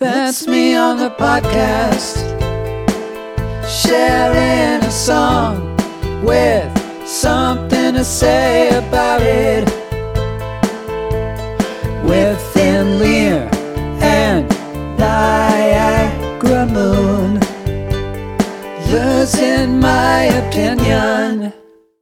That's me on the podcast, sharing a song with something to say about it. With Thin Lear and Niagara Moon, losing my opinion.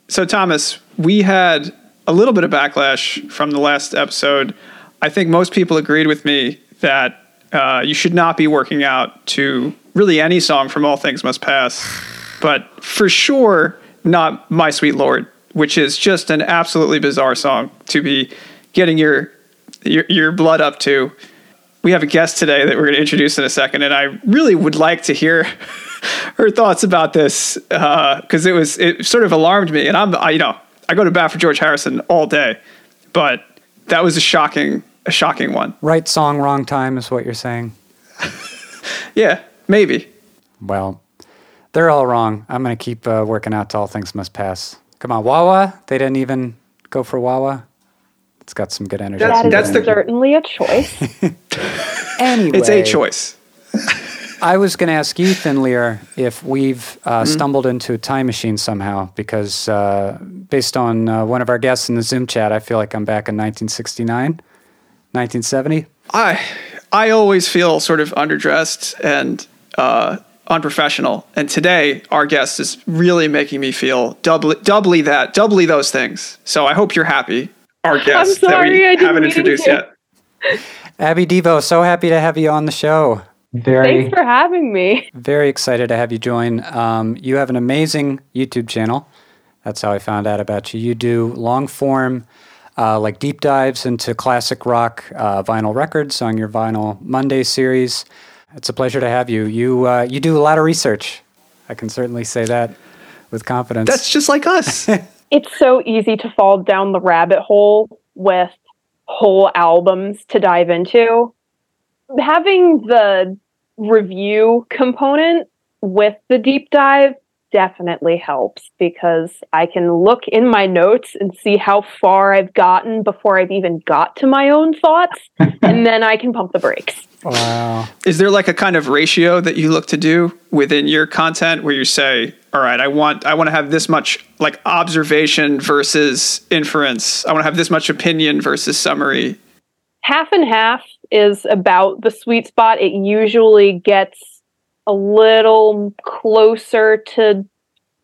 So, Thomas, we had a little bit of backlash from the last episode. I think most people agreed with me that uh, you should not be working out to really any song from All Things Must Pass, but for sure not My Sweet Lord, which is just an absolutely bizarre song to be getting your your, your blood up to. We have a guest today that we're going to introduce in a second, and I really would like to hear her thoughts about this because uh, it was it sort of alarmed me. And I'm I, you know I go to bat for George Harrison all day, but that was a shocking a shocking one. Right song, wrong time is what you're saying. yeah, maybe. Well, they're all wrong. I'm going to keep uh, working out till all things must pass. Come on, Wah-Wah. They didn't even go for Wah-Wah. It's got some good energy. That is That's the- certainly a choice. anyway, It's a choice. I was going to ask you, Thin Lear, if we've uh, stumbled into a time machine somehow, because uh, based on uh, one of our guests in the Zoom chat, I feel like I'm back in 1969, 1970. I I always feel sort of underdressed and uh, unprofessional, and today our guest is really making me feel doubly doubly that doubly those things. So I hope you're happy. Our guest that sorry, we I didn't haven't introduced to. yet. Abby Devoe, so happy to have you on the show. Very, Thanks for having me. very excited to have you join. Um, you have an amazing YouTube channel. That's how I found out about you. You do long form, uh, like deep dives into classic rock uh, vinyl records on your Vinyl Monday series. It's a pleasure to have you. You uh, you do a lot of research. I can certainly say that with confidence. That's just like us. It's so easy to fall down the rabbit hole with whole albums to dive into. Having the review component with the deep dive definitely helps because I can look in my notes and see how far I've gotten before I've even got to my own thoughts, and then I can pump the brakes. wow. Is there like a kind of ratio that you look to do within your content where you say, all right, I want I want to have this much like observation versus inference. I want to have this much opinion versus summary. half and half is about the sweet spot. It usually gets a little closer to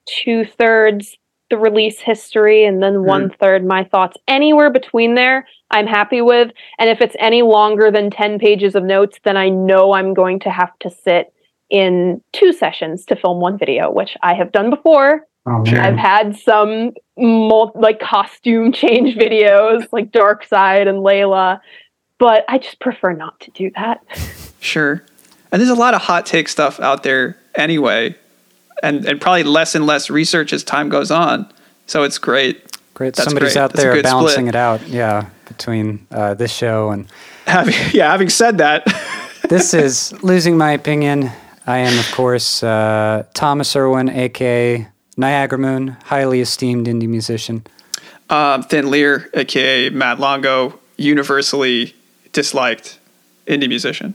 two thirds the release history and then hmm. one third my thoughts. Anywhere between there, I'm happy with. And if it's any longer than 10 pages of notes, then I know I'm going to have to sit in two sessions to film one video, which I have done before. Oh, I've had some mul- like costume change videos, like Dark Side and Layla, but I just prefer not to do that. Sure. And there's a lot of hot take stuff out there anyway. And and probably less and less research as time goes on. So it's great. Great. That's Somebody's great. out That's there balancing split. it out. Yeah, between uh, this show and Having yeah, having said that, this is losing my opinion. I am, of course, uh, Thomas Irwin, aka Niagara Moon, highly esteemed indie musician. um, Thin Lear, aka Matt Longo, universally disliked indie musician.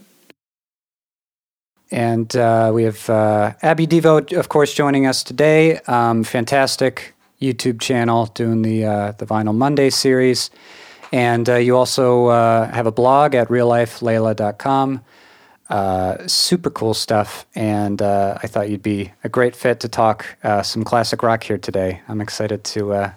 And uh, we have uh, Abby Devoe, of course, joining us today. Um, fantastic YouTube channel doing the uh, the Vinyl Monday series. And uh, you also uh, have a blog at reallifelayla.com. Uh, super cool stuff. And uh, I thought you'd be a great fit to talk some classic rock here today. I'm excited to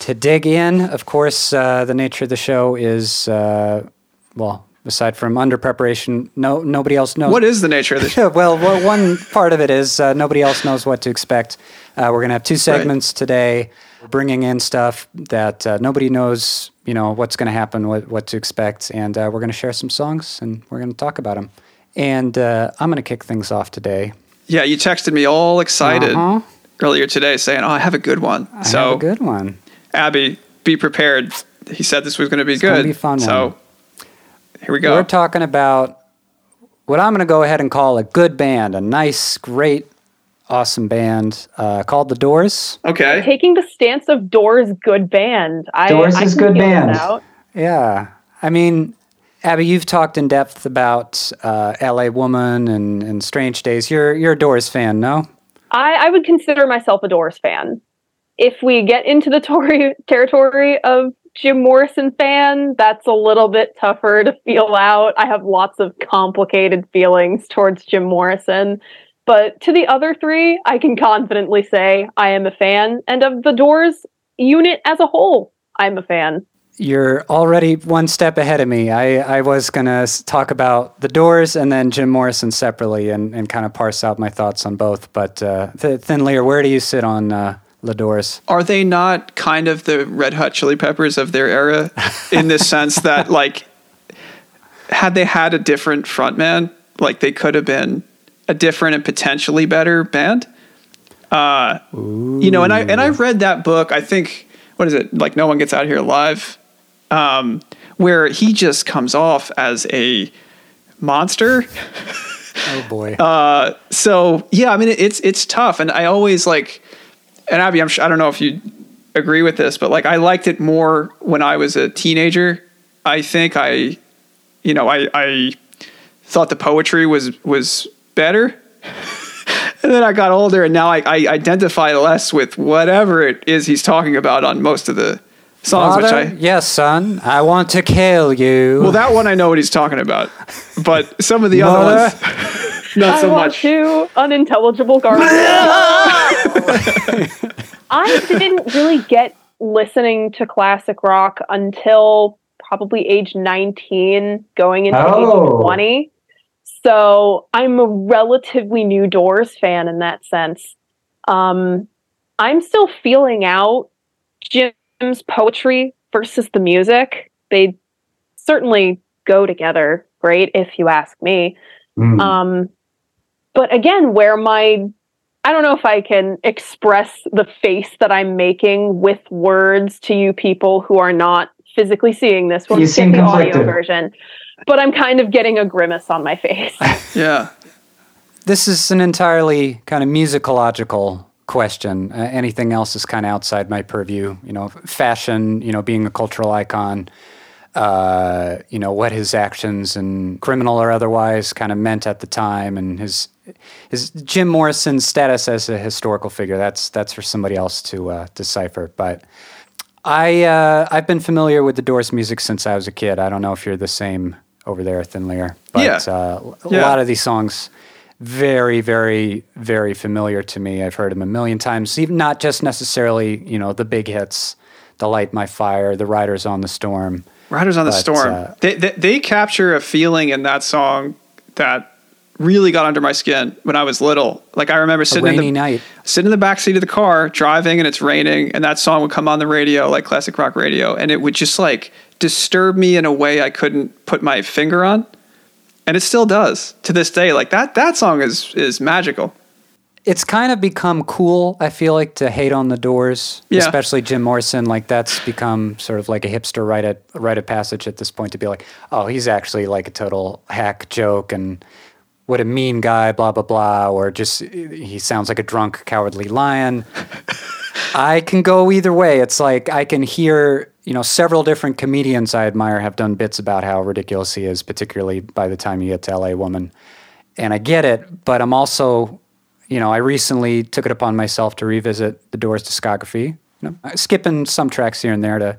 to dig in. Of course, the nature of the show is, well, aside from under preparation, no nobody else knows What is the nature of this? well, well, one part of it is uh, nobody else knows what to expect. Uh, we're going to have two segments today, bringing in stuff that uh, nobody knows, you know, what's going to happen, what, what to expect, and uh, we're going to share some songs and we're going to talk about them. And uh, I'm going to kick things off today. Yeah, you texted me all excited Uh-huh. earlier today saying, "Oh, I have a good one." I so, have a good one. Abby, be prepared. He said this was going to be good. gonna be fun so, one. Here we go. We're talking about what I'm going to go ahead and call a good band, a nice, great, awesome band uh, called The Doors. okay. Taking the stance of Doors good band. I, Doors I is can good band. out. Yeah. I mean, Abby, you've talked in depth about uh, L.A. Woman and, and Strange Days. You're you're a Doors fan, no? I, I would consider myself a Doors fan. If we get into the tori- territory of Jim Morrison fan, that's a little bit tougher to feel out. I have lots of complicated feelings towards Jim Morrison. But to the other three, I can confidently say I am a fan. And of the Doors unit as a whole, I'm a fan. You're already one step ahead of me. I, I was going to talk about the Doors and then Jim Morrison separately and, and kind of parse out my thoughts on both. But uh, Th- Thin Lear, where do you sit on uh, the Are they not kind of the Red Hot Chili Peppers of their era in the sense that, like, had they had a different frontman, like they could have been a different and potentially better band? Uh, you know, and I and I read that book. I think what is it like? No one gets out of here alive, um, where he just comes off as a monster. Oh boy. Uh, so yeah, I mean it, it's it's tough, and I always like, and Abby, I'm sure, I don't know if you agree with this, but like I liked it more when I was a teenager. I think I, you know, I I thought the poetry was was better. and then I got older, and now I, I identify less with whatever it is he's talking about on most of the songs, which I yes, son. I want to kill you. well, that one I know what he's talking about, but some of the other ones, not I so want much. to unintelligible garbage. I didn't really get listening to classic rock until probably age 19, going into Oh. age 20. So I'm a relatively new Doors fan in that sense. Um, I'm still feeling out Jim's poetry versus the music. They certainly go together great, if you ask me. Mm. Um, but again, where my I don't know if I can express the face that I'm making with words to you people who are not physically seeing this. We'll You just get the audio version. But I'm kind of getting a grimace on my face. Yeah. this is an entirely kind of musicological question. Uh, anything else is kind of outside my purview. You know, fashion. You know, being a cultural icon. Uh, you know what his actions and criminal or otherwise kind of meant at the time, and his his Jim Morrison's status as a historical figure. That's that's for somebody else to uh, decipher. But I uh, I've been familiar with the Doors music since I was a kid. I don't know if you're the same over there, Thin Lear, but Yeah. uh, a Yeah. lot of these songs very very very familiar to me. I've heard them a million times. Even not just necessarily you know the big hits, "The Light My Fire," "The Riders on the Storm." Riders on the But, Storm. uh, they, they they capture a feeling in that song that really got under my skin when I was little. Like I remember sitting in the night. sitting in the back seat of the car driving and it's raining and that song would come on the radio like classic rock radio and it would just like disturb me in a way I couldn't put my finger on. And it still does to this day. Like that that song is is magical. It's kind of become cool. I feel like to hate on the Doors, Yeah. especially Jim Morrison. Like that's become sort of like a hipster rite of rite of passage at this point to be like, oh, he's actually like a total hack joke and what a mean guy, blah blah blah, or just he sounds like a drunk, cowardly lion. I can go either way. It's like I can hear, you know, several different comedians I admire have done bits about how ridiculous he is, particularly by the time you get to LA Woman. And I get it, but I'm also, you know, I recently took it upon myself to revisit the Doors discography, you know, skipping some tracks here and there to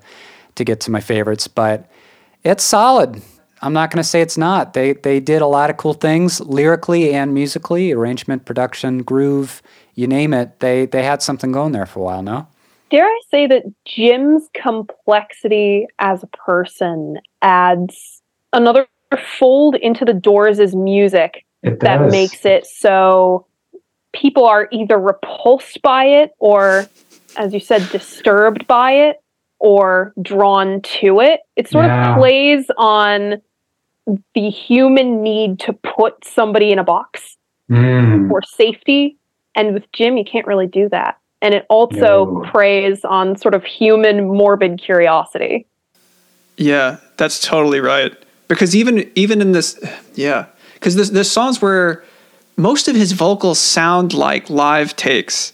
to get to my favorites, but it's solid. I'm not going to say it's not. They they did a lot of cool things lyrically and musically, arrangement, production, groove, you name it. They they had something going there for a while. No, Dare I say that Jim's complexity as a person adds another fold into the Doors' music It that does. makes it so people are either repulsed by it or, as you said, disturbed by it or drawn to it. It sort Yeah. of plays on the human need to put somebody in a box Mm. for safety. And with Jim, you can't really do that. And it also No. preys on sort of human morbid curiosity. Yeah, that's totally right. Because even even in this, yeah, because there's, there's songs where most of his vocals sound like live takes,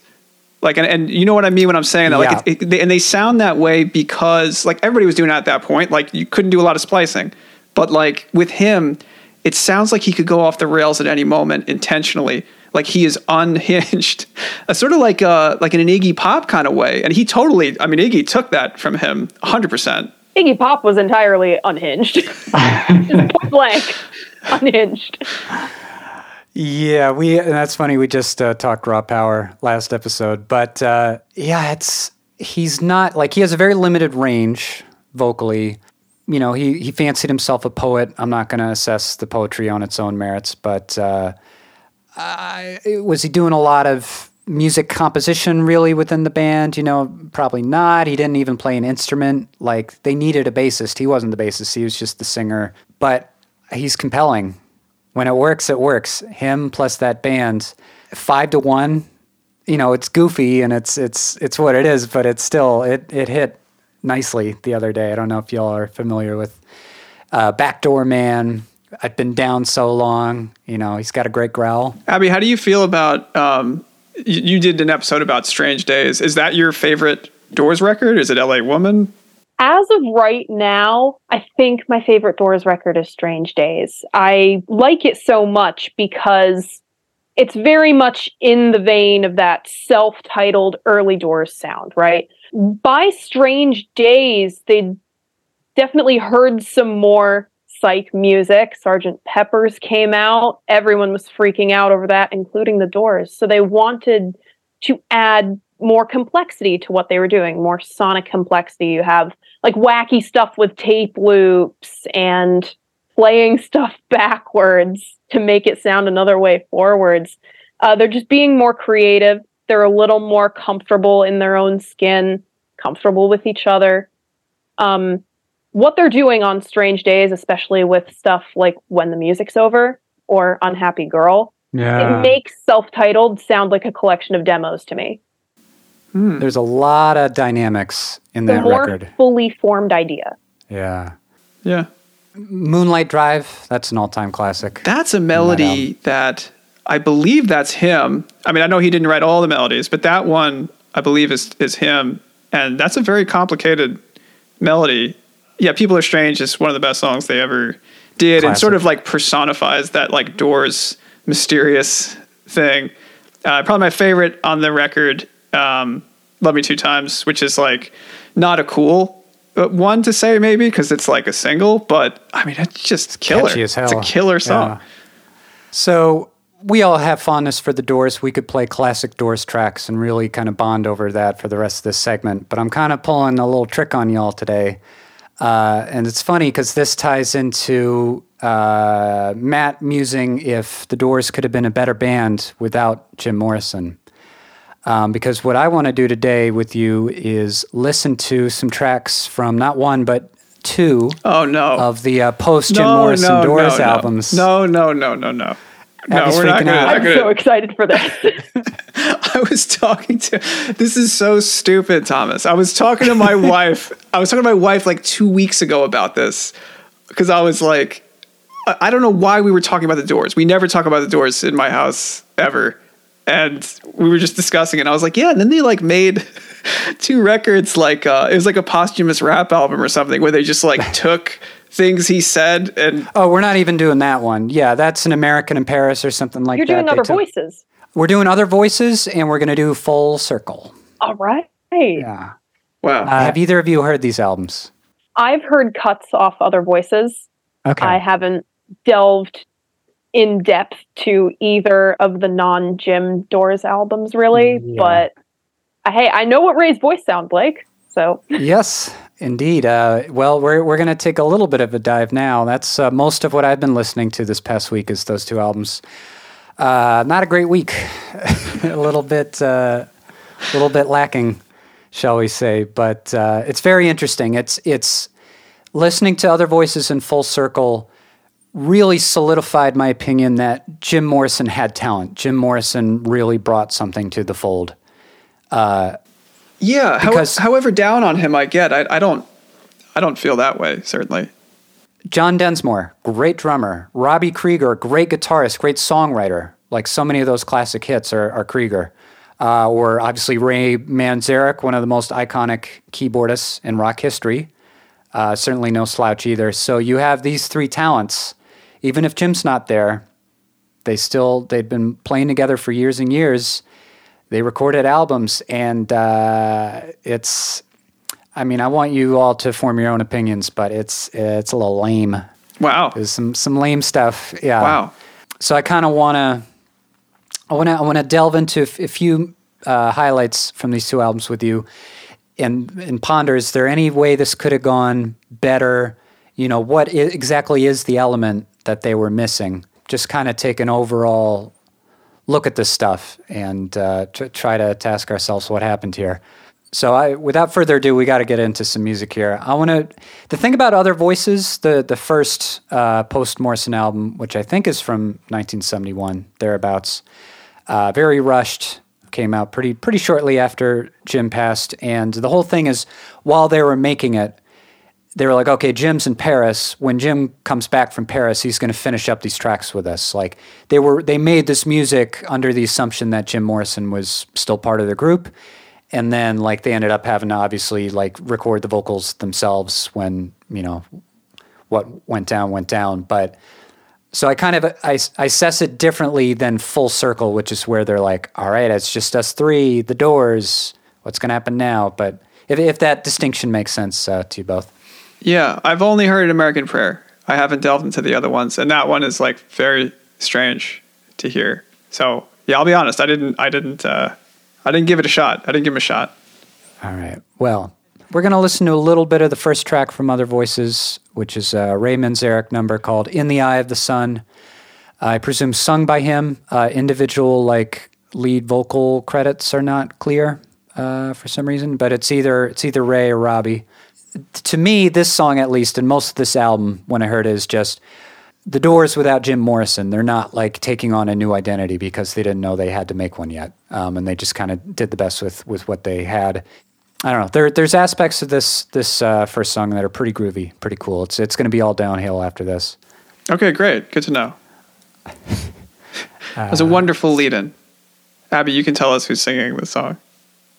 like, and, and you know what I mean when I'm saying that, Yeah. like, it, it, they, and they sound that way because like everybody was doing it at that point. Like you couldn't do a lot of splicing, but like with him, it sounds like he could go off the rails at any moment intentionally. Like he is unhinged, a sort of like uh like in an Iggy Pop kind of way. And he totally, I mean, Iggy took that from him 100%. Iggy Pop was entirely unhinged. Point blank, unhinged. Yeah, we and that's funny. We just uh, talked raw power last episode, but uh, yeah, it's he's not like he has a very limited range vocally. You know, he he fancied himself a poet. I'm not going to assess the poetry on its own merits, but uh, I, was he doing a lot of music composition really within the band? You know, probably not. He didn't even play an instrument. Like they needed a bassist. He wasn't the bassist. He was just the singer. But he's compelling when it works, it works. Him plus that band, five to one. You know, it's goofy and it's it's it's what it is, but it's still it it hit nicely the other day. I don't know if y'all are familiar with uh, Backdoor Man. I've been down so long. You know, he's got a great growl. Abby, how do you feel about? Um, you, you did an episode about Strange Days. Is that your favorite Doors record? Is it L.A. Woman? As of right now, I think my favorite Doors record is Strange Days. I like it so much because it's very much in the vein of that self titled early Doors sound, right? By Strange Days, they definitely heard some more psych music. Sergeant Pepper's came out. Everyone was freaking out over that, including the Doors. So they wanted to add more complexity to what they were doing, more sonic complexity. You have like wacky stuff with tape loops and playing stuff backwards to make it sound another way forwards. Uh, they're just being more creative. They're a little more comfortable in their own skin, comfortable with each other. Um, what they're doing on Strange Days, especially with stuff like When the Music's Over or Unhappy Girl, Yeah, it makes self titled sound like a collection of demos to me. There's a lot of dynamics in The that more record. fully formed idea. Yeah, Yeah. Moonlight Drive. That's an all-time classic. That's a melody that I believe that's him. I mean, I know he didn't write all the melodies, but that one I believe is is him, and that's a very complicated melody. Yeah, "People Are Strange" is one of the best songs they ever did, and sort of like personifies that like Doors mysterious thing. Uh, probably my favorite on the record, um, "Love Me Two Times," which is like not a cool uh, one to say maybe because it's like a single, but I mean it's just killer. Catchy as It's a killer song. Yeah. So we all have fondness for the Doors. We could play classic Doors tracks and really kind of bond over that for the rest of this segment. But I'm kind of pulling a little trick on y'all today. Uh, and it's funny because this ties into uh, Matt musing if the Doors could have been a better band without Jim Morrison. Um, because what I want to do today with you is listen to some tracks from not one, but two Oh no! of the uh, post Jim Morrison Doors no. albums. No, no, no, no, no. No, we're not gonna, out. I'm gonna- so excited for this. I was talking to. This is so stupid, Thomas. I was talking to my wife. I was talking to my wife like two weeks ago about this because I was like, I I don't know why we were talking about the Doors. We never talk about the Doors in my house ever, and we were just discussing it. And I was like, yeah. And then they like made two records. Like uh, it was like a posthumous rap album or something where they just like took things he said and Oh, we're not even doing that one. Yeah, that's an American in Paris or something like that. You're doing other took- voices. We're doing other voices, and we're going to do full circle. All right. Yeah. wow. Uh, have either of you heard these albums? I've heard cuts off other voices. Okay. I haven't delved in depth to either of the non Jim Doors albums, really. Yeah. But uh, hey, I know what Ray's voice sounds like. So yes, indeed. Uh, well, we're we're going to take a little bit of a dive now. That's uh, most of what I've been listening to this past week is those two albums. Uh, not a great week. a little bit, uh, a little bit lacking, shall we say? But uh, it's very interesting. It's it's listening to other voices in full circle really solidified my opinion that Jim Morrison had talent. Jim Morrison really brought something to the fold. Yeah, how- however down on him I get, I, I don't, I don't feel that way. Certainly, John Densmore, great drummer. Robbie Krieger, great guitarist, great songwriter. Like so many of those classic hits are, are Krieger. Uh, or obviously Ray Manzarek, one of the most iconic keyboardists in rock history. Uh, certainly no slouch either. So you have these three talents. Even if Jim's not there, they still they've been playing together for years and years. They recorded albums, and uh, it's. I mean, I want you all to form your own opinions, but it's it's a little lame. Wow. There's some some lame stuff. Yeah. Wow. So I kind of want to. I want to. I want to delve into a f- a few uh, highlights from these two albums with you, and and ponder. Is there any way this could have gone better? You know, what I- exactly is the element that they were missing? Just kind of take an overall look at this stuff and uh, tr- try to task ourselves what happened here. So, I, without further ado, we got to get into some music here. I want to. The thing about Other Voices, the the first uh, post Morrison album, which I think is from 1971 thereabouts, uh, very rushed, came out pretty pretty shortly after Jim passed, and the whole thing is while they were making it, they were like, okay, Jim's in Paris. When Jim comes back from Paris, he's going to finish up these tracks with us. Like they were, they made this music under the assumption that Jim Morrison was still part of the group, and then like they ended up having to obviously like record the vocals themselves when you know what went down went down. But so I kind of I, I assess it differently than Full Circle, which is where they're like, all right, it's just us three, the Doors. What's going to happen now? But if if that distinction makes sense uh, to you both. Yeah, I've only heard American Prayer. I haven't delved into the other ones, and that one is like very strange to hear. So yeah, I'll be honest. I didn't. I didn't. Uh, I didn't give it a shot. I didn't give him a shot. All right. Well, we're going to listen to a little bit of the first track from Other Voices, which is a Ray Manzarek number called "In the Eye of the Sun." I presume sung by him. Uh, individual like lead vocal credits are not clear uh, for some reason, but it's either it's either Ray or Robbie. To me, this song, at least, and most of this album, when I heard it, is just the Doors without Jim Morrison. They're not like taking on a new identity because they didn't know they had to make one yet, um, and they just kind of did the best with with what they had. I don't know. There, there's aspects of this this uh, first song that are pretty groovy, pretty cool. It's it's going to be all downhill after this. Okay, great. Good to know. That's a wonderful lead-in. Abby, you can tell us who's singing the song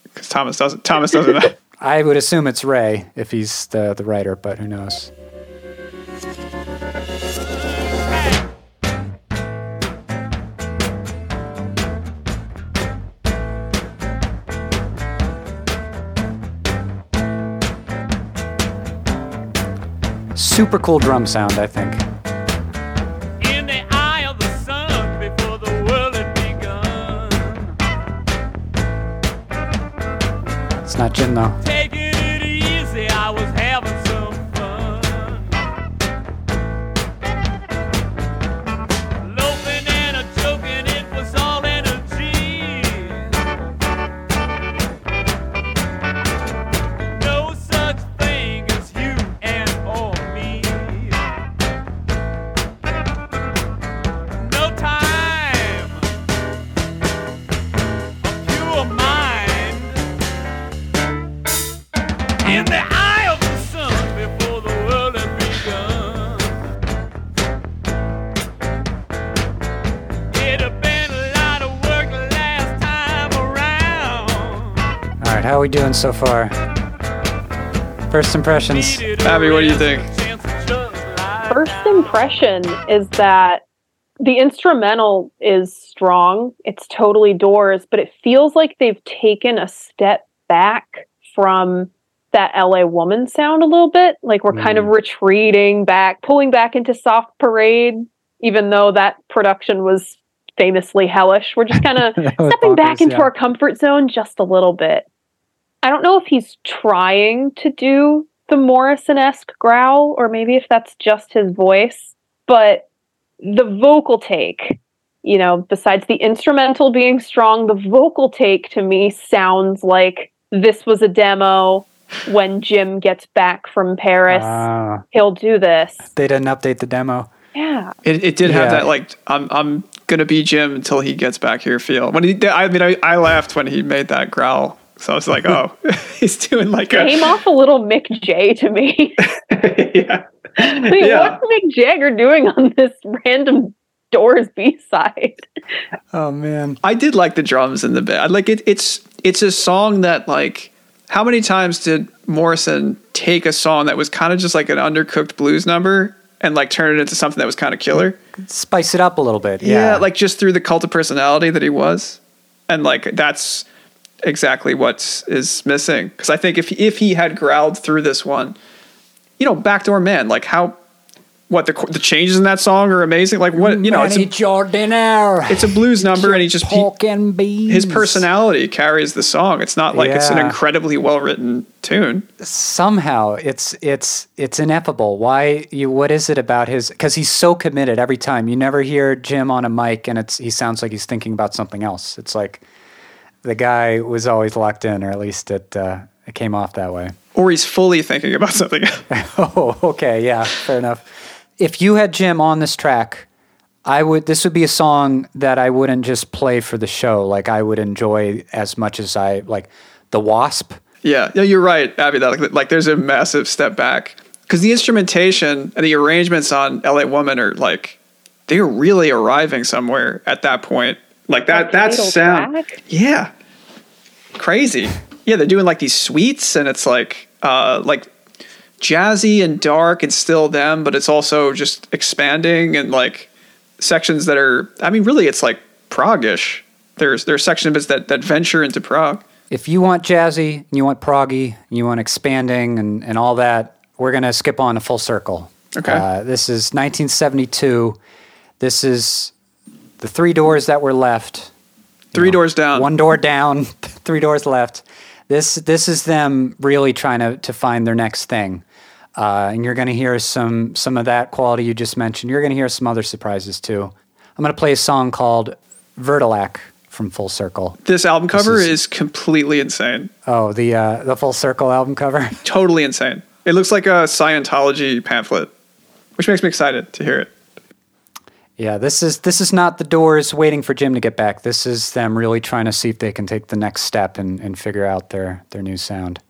because Thomas doesn't. Thomas doesn't know. I would assume it's Ray if he's the the writer, but who knows? Super cool drum sound, I think. Begun. It's we doing so far? First impressions. Abby, what do you think? First impression is that the instrumental is strong. It's totally doors, but it feels like they've taken a step back from that LA woman sound a little bit. Like we're kind of mm. retreating back, pulling back into soft parade, even though that production was famously hellish. We're just kind of That was stepping back into yeah. our comfort zone just a little bit. I don't know if he's trying to do the Morrison esque growl or maybe if that's just his voice, but the vocal take, you know, besides the instrumental being strong, the vocal take to me sounds like this was a demo. When Jim gets back from Paris, Ah, he'll do this. they didn't update the demo. Yeah. It, it did have that like I'm I'm gonna be Jim until he gets back here feel. When he I mean I, I laughed when he made that growl. So I was like, oh, he's doing like a Came off a little Mick J to me. yeah. Wait, Yeah. what's Mick Jagger doing on this random Doors B side? Oh man. I did like the drums in the bit. Like it. It's it's a song that like how many times did Morrison take a song that was kind of just like an undercooked blues number and like turn it into something that was kind of killer? Spice it up a little bit. Yeah. Yeah. like just through the cult of personality that he was. And like that's exactly what is missing. Because I think if if he had growled through this one, you know, Backdoor Man, like how what the the changes in that song are amazing. Like what you know, it's a, it's a blues number, and he just he, pork and beans. his personality carries the song. It's not like it's an incredibly well written tune. somehow it's it's it's ineffable. Why you? What is it about his? Because he's so committed every time. You never hear Jim on a mic, and it's he sounds like he's thinking about something else. It's like the guy was always locked in, or at least it uh, it came off that way. Or he's fully thinking about something. Oh, okay, yeah, fair enough. If you had Jim on this track, I would. This would be a song that I wouldn't just play for the show. Like I would enjoy as much as I like the Wasp. Yeah, yeah, you're right, Abby. That like, like there's a massive step back because the instrumentation and the arrangements on "L.A. Woman" are like they're really arriving somewhere at that point. Like that, that title sound, track? yeah, crazy. Yeah, they're doing like these suites, and it's like, uh, like jazzy and dark and still them, but it's also just expanding and like sections that are. I mean, really, it's like prog-ish. There's there's sections of it that that venture into Prague. if you want jazzy and you want proggy and you want expanding and, and all that, we're going to skip on a full circle. Okay. Uh, this is 1972. This is the three doors that were left. Three doors down. One door down, three doors left. This this is them really trying to, to find their next thing. Uh, and you're going to hear some some of that quality you just mentioned. You're going to hear some other surprises too. I'm going to play a song called Verdilac from Full Circle. This album cover is- is, completely insane. Oh, the uh, the Full Circle album cover. Totally insane. It looks like a Scientology pamphlet, which makes me excited to hear it. Yeah, this is this is not the Doors waiting for Jim to get back. This is them really trying to see if they can take the next step and, and figure out their their new sound.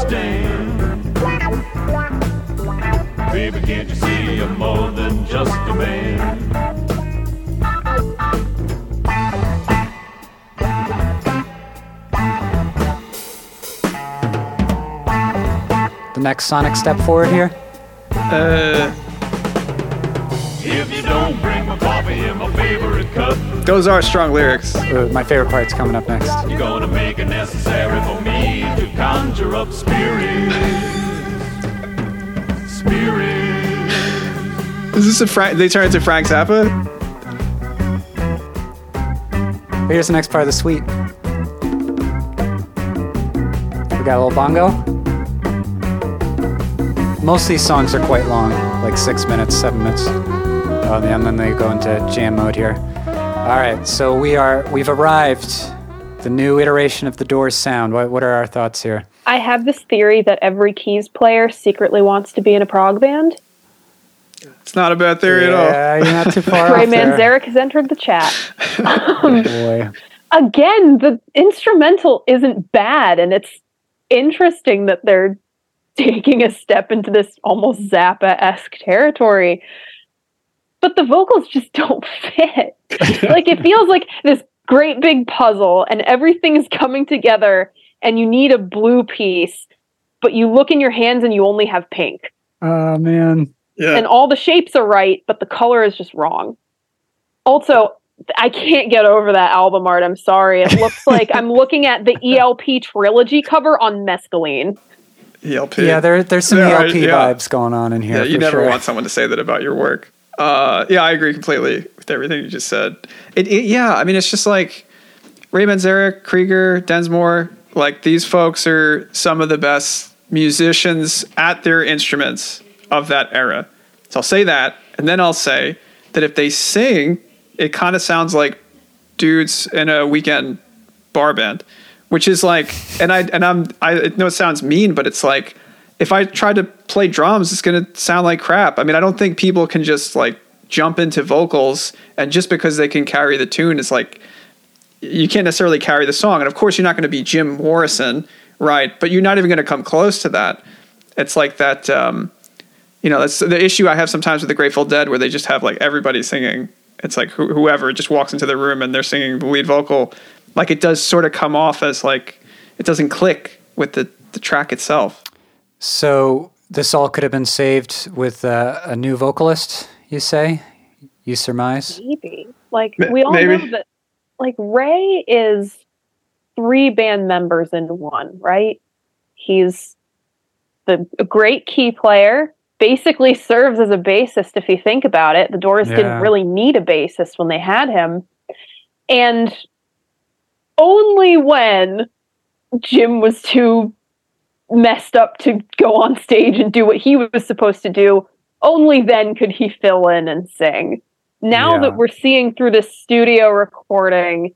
Understand. Baby, can't you see I'm more than just a man? The next sonic step forward here. Uh, If you don't bring those are strong lyrics. Uh, my favorite part's coming up next. You're gonna make it necessary for me to conjure up spirits. Spirits. Is this a Frank? They turn into Frank Zappa? Here's the next part of the suite. We got a little bongo. Most of these songs are quite long, like six minutes, seven minutes. Oh, and then they go into jam mode here. All right, so we are we've arrived. The new iteration of the Doors sound. What, what are our thoughts here? I have this theory that every keys player secretly wants to be in a prog band. It's not a bad theory at all. Yeah, you're not too far Ray off there. Manzarek has entered the chat. Oh, um, boy. Again, the instrumental isn't bad, and it's interesting that they're taking a step into this almost Zappa esque territory. But the vocals just don't fit. like it feels like this great big puzzle, and everything is coming together, and you need a blue piece, but you look in your hands and you only have pink. Oh man. Yeah. and all the shapes are right, but the color is just wrong. Also, I can't get over that album art. I'm sorry. It looks like I'm looking at the ELP trilogy cover on mescaline. ELP. Yeah, there, there's some Yeah, ELP yeah. vibes going on in here. Yeah, you for never sure. want someone to say that about your work. Uh, yeah, I agree completely with everything you just said. It, it, yeah, I mean, it's just like Ray Manzarek, Krieger, Densmore. Like these folks are some of the best musicians at their instruments of that era. So I'll say that, and then I'll say that if they sing, it kind of sounds like dudes in a weekend bar band, which is like, and I and I'm I know it sounds mean, but it's like if I try to play drums, it's gonna sound like crap. I mean, I don't think people can just like jump into vocals and just because they can carry the tune it's like you can't necessarily carry the song. And of course, you're not going to be Jim Morrison, right? But you're not even going to come close to that. It's like that. Um, you know, that's the issue I have sometimes with the Grateful Dead, where they just have like everybody singing. It's like wh- whoever just walks into the room and they're singing the lead vocal. Like it does sort of come off as like it doesn't click with the the track itself. So this all could have been saved with uh, a new vocalist, you say? You surmise? Maybe. Like Ma- we all maybe. know that like Ray is three band members in one, right? He's the a great key player, basically serves as a bassist if you think about it. The Doors Yeah. didn't really need a bassist when they had him. And only when Jim was too messed up to go on stage and do what he was supposed to do, only then could he fill in and sing. Now Yeah. that we're seeing through this studio recording,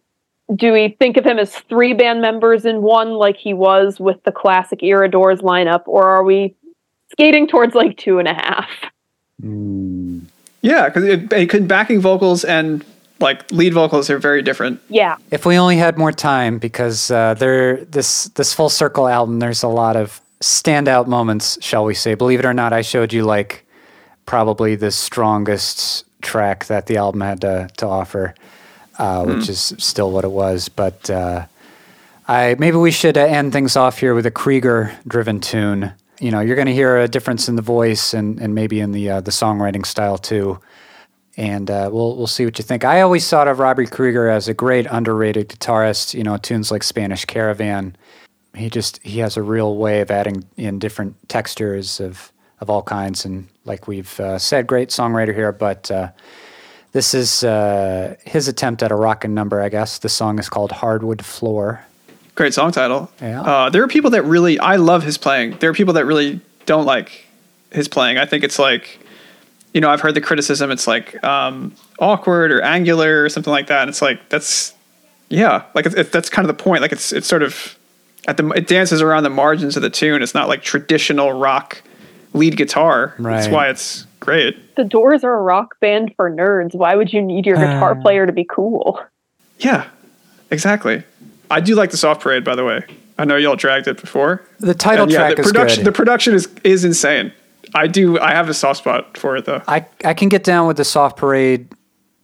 do we think of him as three band members in one like he was with the classic era Doors lineup, or are we skating towards like two and a half? Hmm. Yeah, because it, it could backing vocals and like lead vocals are very different. Yeah. If we only had more time, because uh, there, this this full circle album, there's a lot of standout moments, shall we say? Believe it or not, I showed you like probably the strongest track that the album had to to offer, uh, which is still what it was. But uh, I maybe we should uh, end things off here with a Krieger-driven tune. You know, you're going to hear a difference in the voice and, and maybe in the uh, the songwriting style too and uh, we'll we'll see what you think. I always thought of Robbie Krieger as a great underrated guitarist. You know, tunes like Spanish Caravan. He just he has a real way of adding in different textures of of all kinds, and like we've uh, said, great songwriter here. But uh, this is uh, his attempt at a rockin' number, I guess. The song is called Hardwood Floor. Great song title. Yeah. Uh, there are people that really I love his playing. There are people that really don't like his playing. I think it's like, you know, I've heard the criticism. It's like um, awkward or angular or something like that. And it's like that's, yeah, like it's, it, that's kind of the point. Like it's it's sort of at the it dances around the margins of the tune. It's not like traditional rock lead guitar. That's why it's great. The Doors are a rock band for nerds. Why would you need your guitar player to be cool? Yeah, exactly. I do like the soft parade, by the way. I know y'all dragged it before. The title And yeah, track the is production. good. The production is is insane. I do. I have a soft spot for it though. I I can get down with the Soft Parade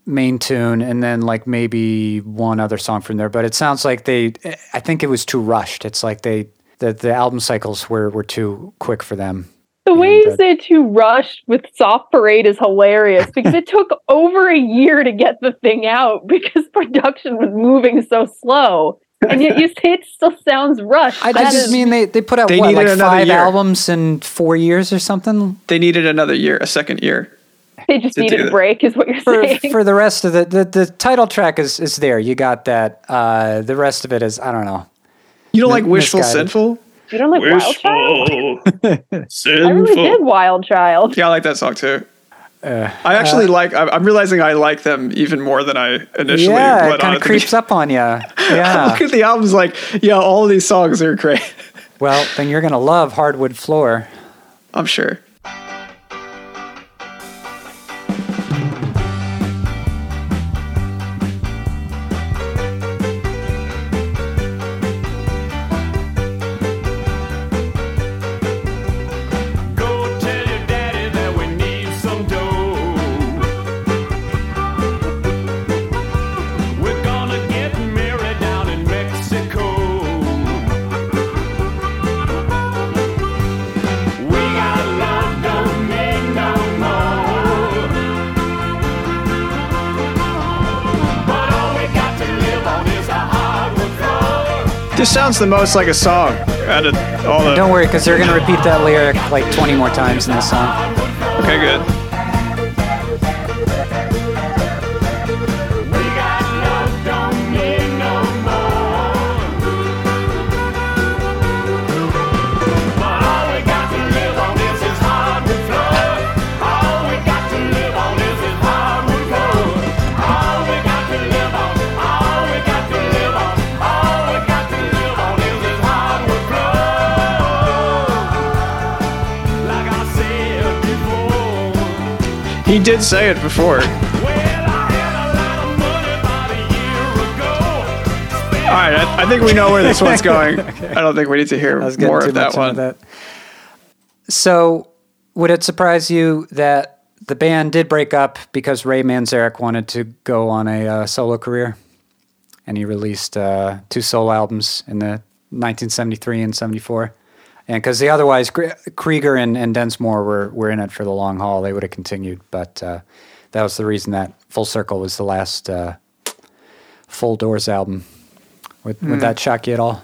main tune and then like maybe one other song from there, but it sounds like they. I think it was too rushed. It's like they the the album cycles were were too quick for them. The way you that- uh, say too rushed with Soft Parade is hilarious because it took over a year to get the thing out because production was moving so slow. And yet you say it still sounds rushed. I, I just is- mean they, they put out They what like five year. albums in four years or something. They needed another year, a second year. they just needed a that. break, is what you're For saying. for the rest of the the, the title track is is there. You got that. Uh, the rest of it is I don't know. You don't like wishful misguided. sinful? you don't like Wild Child? I really sinful. did Wild Child. Yeah, I like that song too. Uh, I actually like. I'm I'm realizing I like them even more than I initially yeah, it kind of creeps up on you. Yeah. Look at the albums. Like, yeah, all of these songs are great. well, then you're gonna love Hardwood Floor. I'm sure. Sounds the most like a song out of all the. Don't worry, because they're gonna repeat that lyric like 20 more times in this song. Okay, good. He did say it before. I had a lot of money about a year ago. All right, I, I think we know where this one's going. I don't think we need to hear I was getting more of that one. that. So, would it surprise you that the band did break up because Ray Manzarek wanted to go on a uh, solo career, and he released uh, two solo albums in the 1973 and 74. And because the otherwise Krieger and, and Densmore were were in it for the long haul, they would have continued. But uh, that was the reason that Full Circle was the last uh, Full Doors album. Would, would that shock you at all?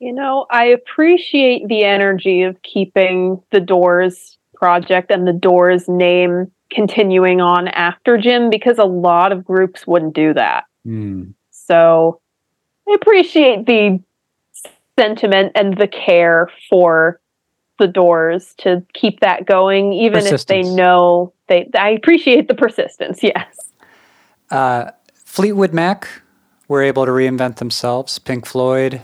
You know, I appreciate the energy of keeping the Doors project and the Doors name continuing on after Jim because a lot of groups wouldn't do that. Hmm. So I appreciate the sentiment and the care for the Doors to keep that going, even if they know they. I appreciate the persistence. Yes. Uh, Fleetwood Mac were able to reinvent themselves. Pink Floyd.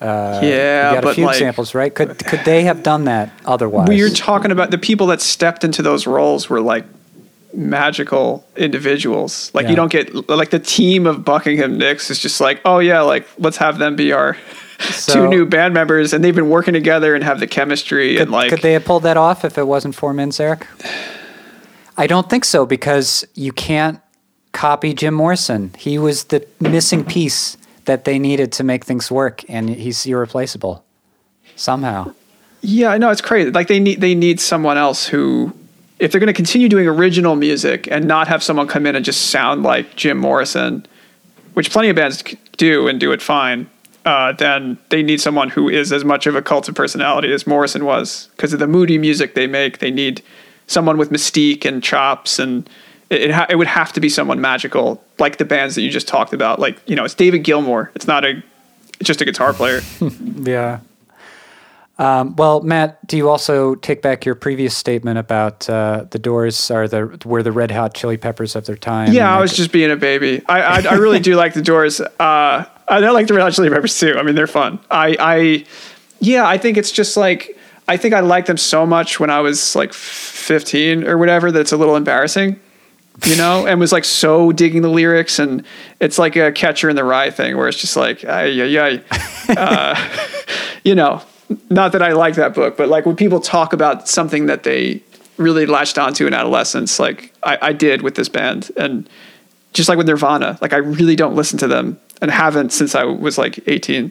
Uh, Yeah, you got a few like- examples, right? Could could they have done that otherwise? We are talking about the people that stepped into those roles were like magical individuals. Like Yeah. you don't get like the team of Buckingham Nicks is just like, oh yeah, like let's have them be our So- two new band members, and they've been working together and have the chemistry could, and like could they have pulled that off if it wasn't for Manzarek? I don't think so because you can't copy Jim Morrison. He was the missing piece that they needed to make things work, and he's irreplaceable somehow. Yeah, I know it's crazy. Like they need they need someone else who, if they're going to continue doing original music and not have someone come in and just sound like Jim Morrison, which plenty of bands do and do it fine, uh, then they need someone who is as much of a cult of personality as Morrison was because of the moody music they make. They need someone with mystique and chops, and it it, ha- it would have to be someone magical, like the bands that you just talked about. Like you know, it's David Gilmour. It's not a it's just a guitar player. Yeah. Um, well, Matt, do you also take back your previous statement about uh, the Doors are the were the Red Hot Chili Peppers of their time? Yeah, I was just being a baby. I I, I really do like the Doors. Uh, I like the Red Hot Chili Peppers too. I mean, they're fun. I I yeah, I think it's just like I think I liked them so much when I was like 15 or whatever that it's a little embarrassing. You know, and was like so digging the lyrics, and it's like a Catcher in the Rye thing where it's just like, yeah yeah. Uh, you know, not that I like that book, but like when people talk about something that they really latched onto in adolescence, like I, I did with this band, and just like with Nirvana, like I really don't listen to them and haven't since I was like 18,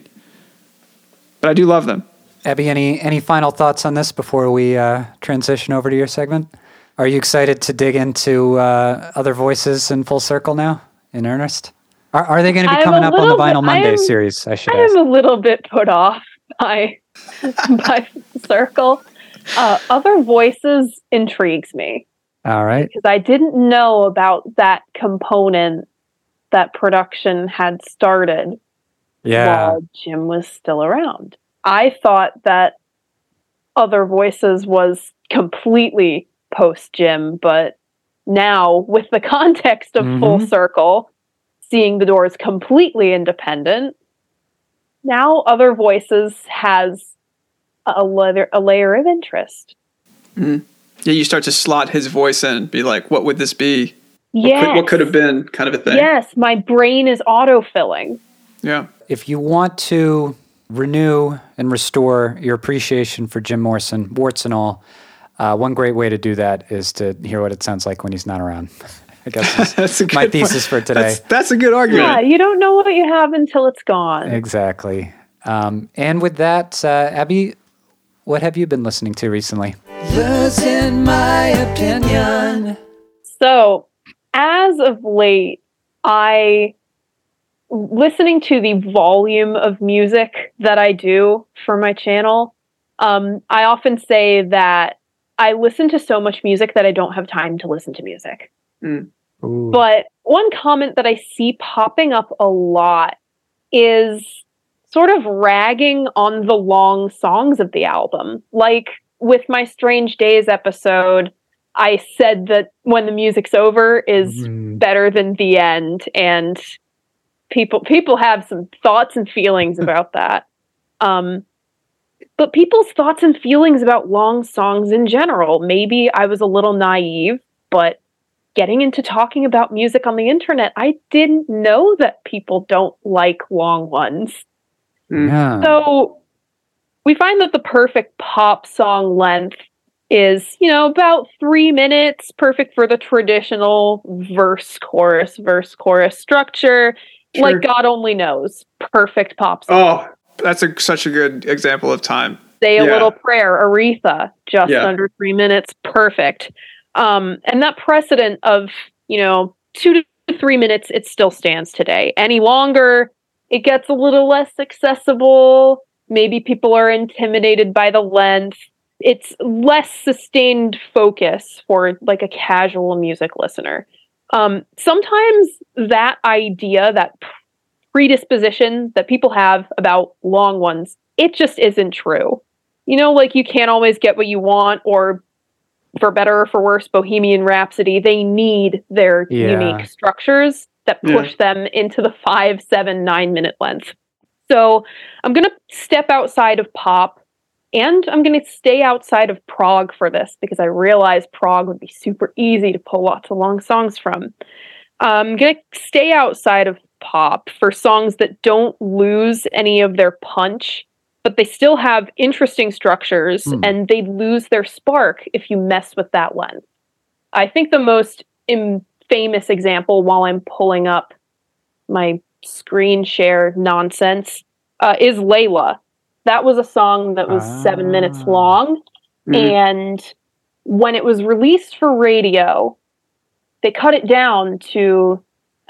but I do love them. Abby, any any final thoughts on this before we uh, transition over to your segment? Are you excited to dig into uh, other voices in full circle now, in earnest? Are, are they going to be I'm coming up on the little bit- Vinyl Monday I am- series? I should I ask. am a little bit put off by by Circle. Uh, other voices intrigues me All right. because I didn't know about that component that production had started Yeah. while Jim was still around. I thought that Other Voices was completely post Jim, but now with the context of Full Mhm. Circle, seeing the doors completely independent, now Other Voices has a layer, a layer of interest. Yeah, you start to slot his voice in, be like, what would this be? What could, what could have been, kind of a thing. Yes, my brain is autofilling. Yeah. If you want to renew and restore your appreciation for Jim Morrison, warts and all, uh, one great way to do that is to hear what it sounds like when he's not around. I guess That's a good my point. thesis for today. That's, that's a good argument. Yeah, you don't know what you have until it's gone. Exactly. Um, and with that, uh, Abby, what have you been listening to recently? Losing my opinion. So, as of late, I listening to the volume of music that I do for my channel. Um, I often say that I listen to so much music that I don't have time to listen to music. Ooh. But one comment that I see popping up a lot is sort of ragging on the long songs of the album. Like with my Strange Days episode, I said that when the music's over is Mm. better than the end and people people have some thoughts and feelings about that. Um but people's thoughts and feelings about long songs in general, maybe I was a little naive, but getting into talking about music on the internet, I didn't know that people don't like long ones. Mm. Yeah. So we find that the perfect pop song length is, you know, about three minutes, perfect for the traditional verse, chorus, verse, chorus structure. Sure. Like God only knows. Perfect pop song. Oh, that's a, such a good example of time. Say a yeah. little prayer, Aretha, just Yeah. under three minutes, perfect. Um, and that precedent of, you know, two to three minutes, it still stands today. Any longer, it gets a little less accessible. Maybe people are intimidated by the length. It's less sustained focus for like a casual music listener. Um, sometimes that idea, that predisposition that people have about long ones, it just isn't true. You know, like you can't always get what you want, or for better or for worse, Bohemian Rhapsody, they need their Yeah. unique structures that Yeah. push them into the five, seven, nine minute length. So I'm going to step outside of pop and I'm going to stay outside of prog for this because I realize prog would be super easy to pull lots of long songs from. I'm going to stay outside of pop for songs that don't lose any of their punch, but they still have interesting structures Hmm. and they lose their spark if you mess with that one. I think the most Im- famous example while I'm pulling up my screen share nonsense uh, is Layla. That was a song that was seven minutes Ah. long. Mhm. And when it was released for radio, they cut it down to,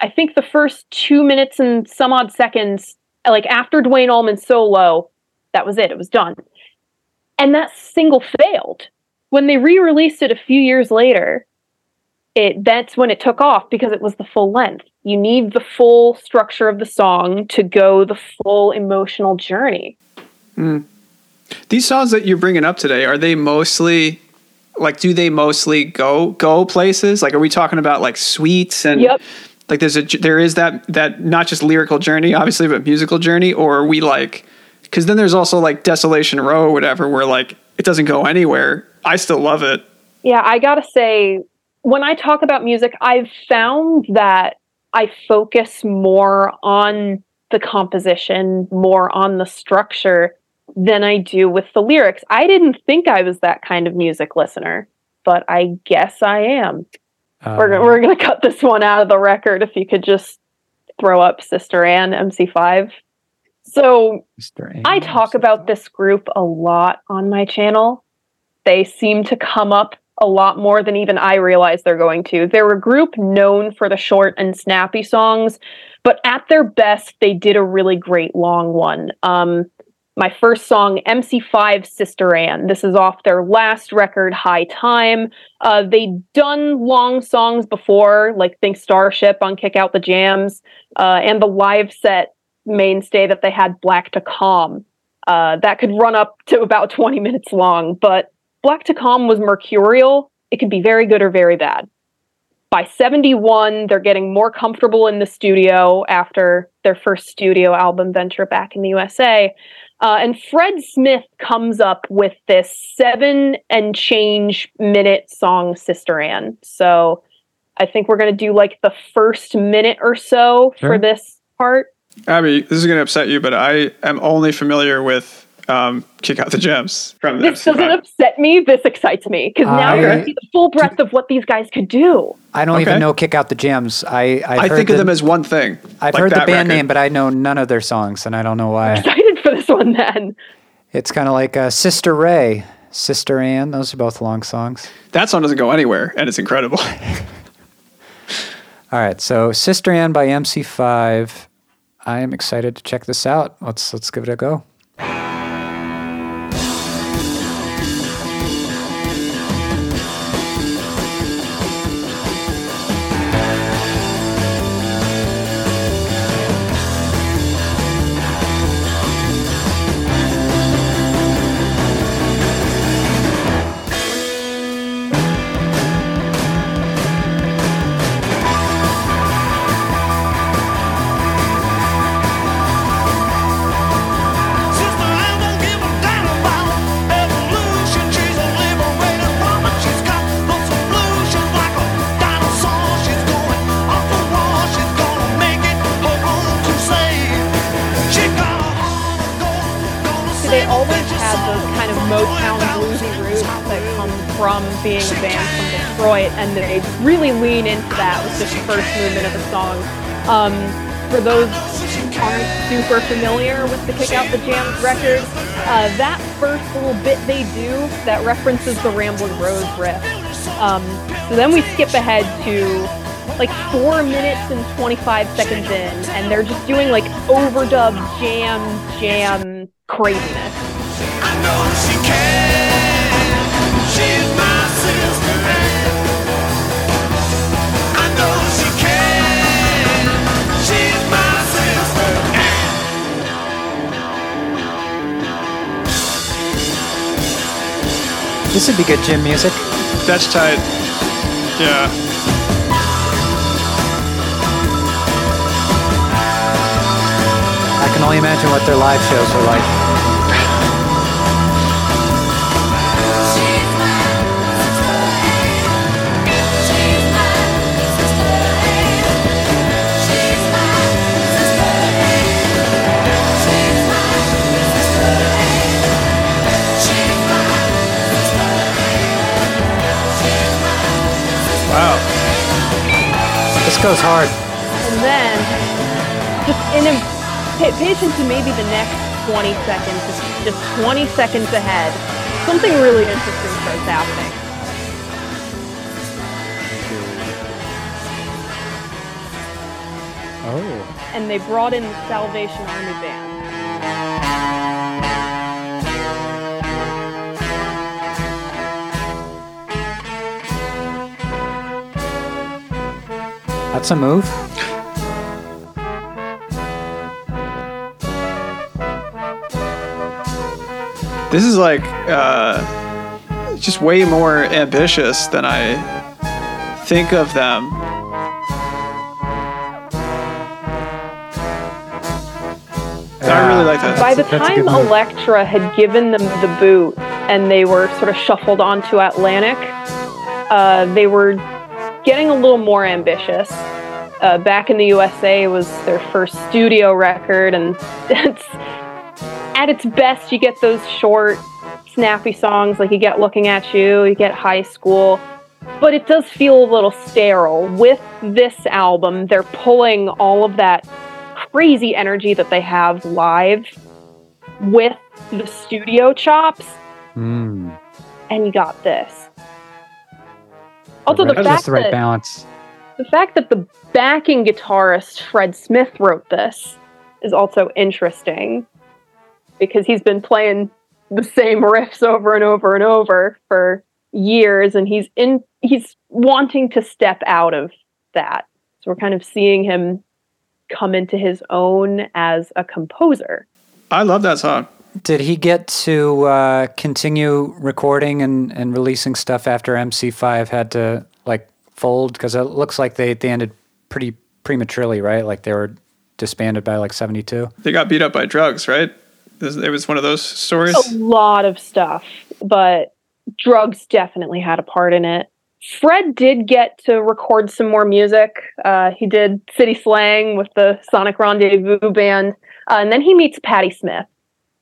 I think, the first two minutes and some odd seconds. Like after Duane Allman's solo, that was it. It was done. And that single failed. When they re released it a few years later, it that's when it took off because it was the full length. You need the full structure of the song to go the full emotional journey. Hmm. These songs that you're bringing up today are they mostly like do they mostly go go places? Like are we talking about like suites and Yep. like there's a there is that that not just lyrical journey obviously but musical journey or are we like because then there's also like Desolation Row or whatever where like it doesn't go anywhere. I still love it. Yeah, I gotta say, when I talk about music, I've found that I focus more on the composition, more on the structure than I do with the lyrics. I didn't think I was that kind of music listener, but I guess I am. we're, Uh, we're going to cut this one out of the record if you could just throw up Sister Anne MC5. So I talk about this group a lot on my channel. They seem to come up a lot more than even I realize they're going to. They're a group known for the short and snappy songs, but at their best, they did a really great long one. Um, my first song, MC5 Sister Anne. This is off their last record, High Time. Uh, they'd done long songs before, like Think Starship on Kick Out the Jams, uh, and the live set mainstay that they had, Black to Comm. Uh, that could run up to about 20 minutes long, but Black to Comm was mercurial. It could be very good or very bad. By 71, they're getting more comfortable in the studio after their first studio album venture back in the USA. Uh, and Fred Smith comes up with this seven and change minute song, Sister Anne. So I think we're going to do like the first minute or so Sure. for this part. Abby, this is going to upset you, but I am only familiar with um, Kick Out the Jams from This MC5. doesn't upset me. This excites me because now I- you're going to see the full breadth of what these guys could do. I don't Okay. even know Kick Out the Jams. I I've I heard think the, of them as one thing. I've like heard the band record. name, but I know none of their songs, and I don't know why. I'm Excited for this one then. it's kind of like uh, Sister Ray, Sister Anne. Those are both long songs. that song doesn't go anywhere, and it's incredible. All right, so Sister Anne by MC5. I am excited to check this out. Let's let's give it a go. First movement of the song. Um, for those who aren't super familiar with the Kick Out the Jams record, uh, that first little bit they do that references the Ramblin' Rose riff. Um, so then we skip ahead to like four minutes and 25 seconds in, and they're just doing like overdub jam, jam craziness. This would be good gym music. That's tight. Yeah. I can only imagine what their live shows are like. This goes hard. And then, just in a, pay, pay attention to maybe the next 20 seconds, just- just 20 seconds ahead, something really interesting starts happening. Oh. And they brought in the Salvation Army band. That's a move. This is like uh, just way more ambitious than I think of them. I really like that. By the time good. Elektra had given them the boot and they were sort of shuffled onto Atlantic, uh, they were getting a little more ambitious. Uh, back in the USA was their first studio record, and it's at its best you get those short, snappy songs like you get "Looking at You," you get "High School," but it does feel a little sterile. With this album, they're pulling all of that crazy energy that they have live with the studio chops, Mm. and you got this. Also, the That's fact just the right that balance. The fact that the backing guitarist Fred Smith wrote this is also interesting because he's been playing the same riffs over and over and over for years and he's in he's wanting to step out of that. So we're kind of seeing him come into his own as a composer. I love that song. Did he get to uh, continue recording and, and releasing stuff after MC5 had to like fold? Because it looks like they, they ended pretty prematurely, right? Like they were disbanded by like 72. They got beat up by drugs, right? This- It was one of those stories. a lot of stuff, but drugs definitely had a part in it. Fred did get to record some more music. Uh, he did City Slang with the Sonic Rendezvous band, uh, and then he meets Patti Smith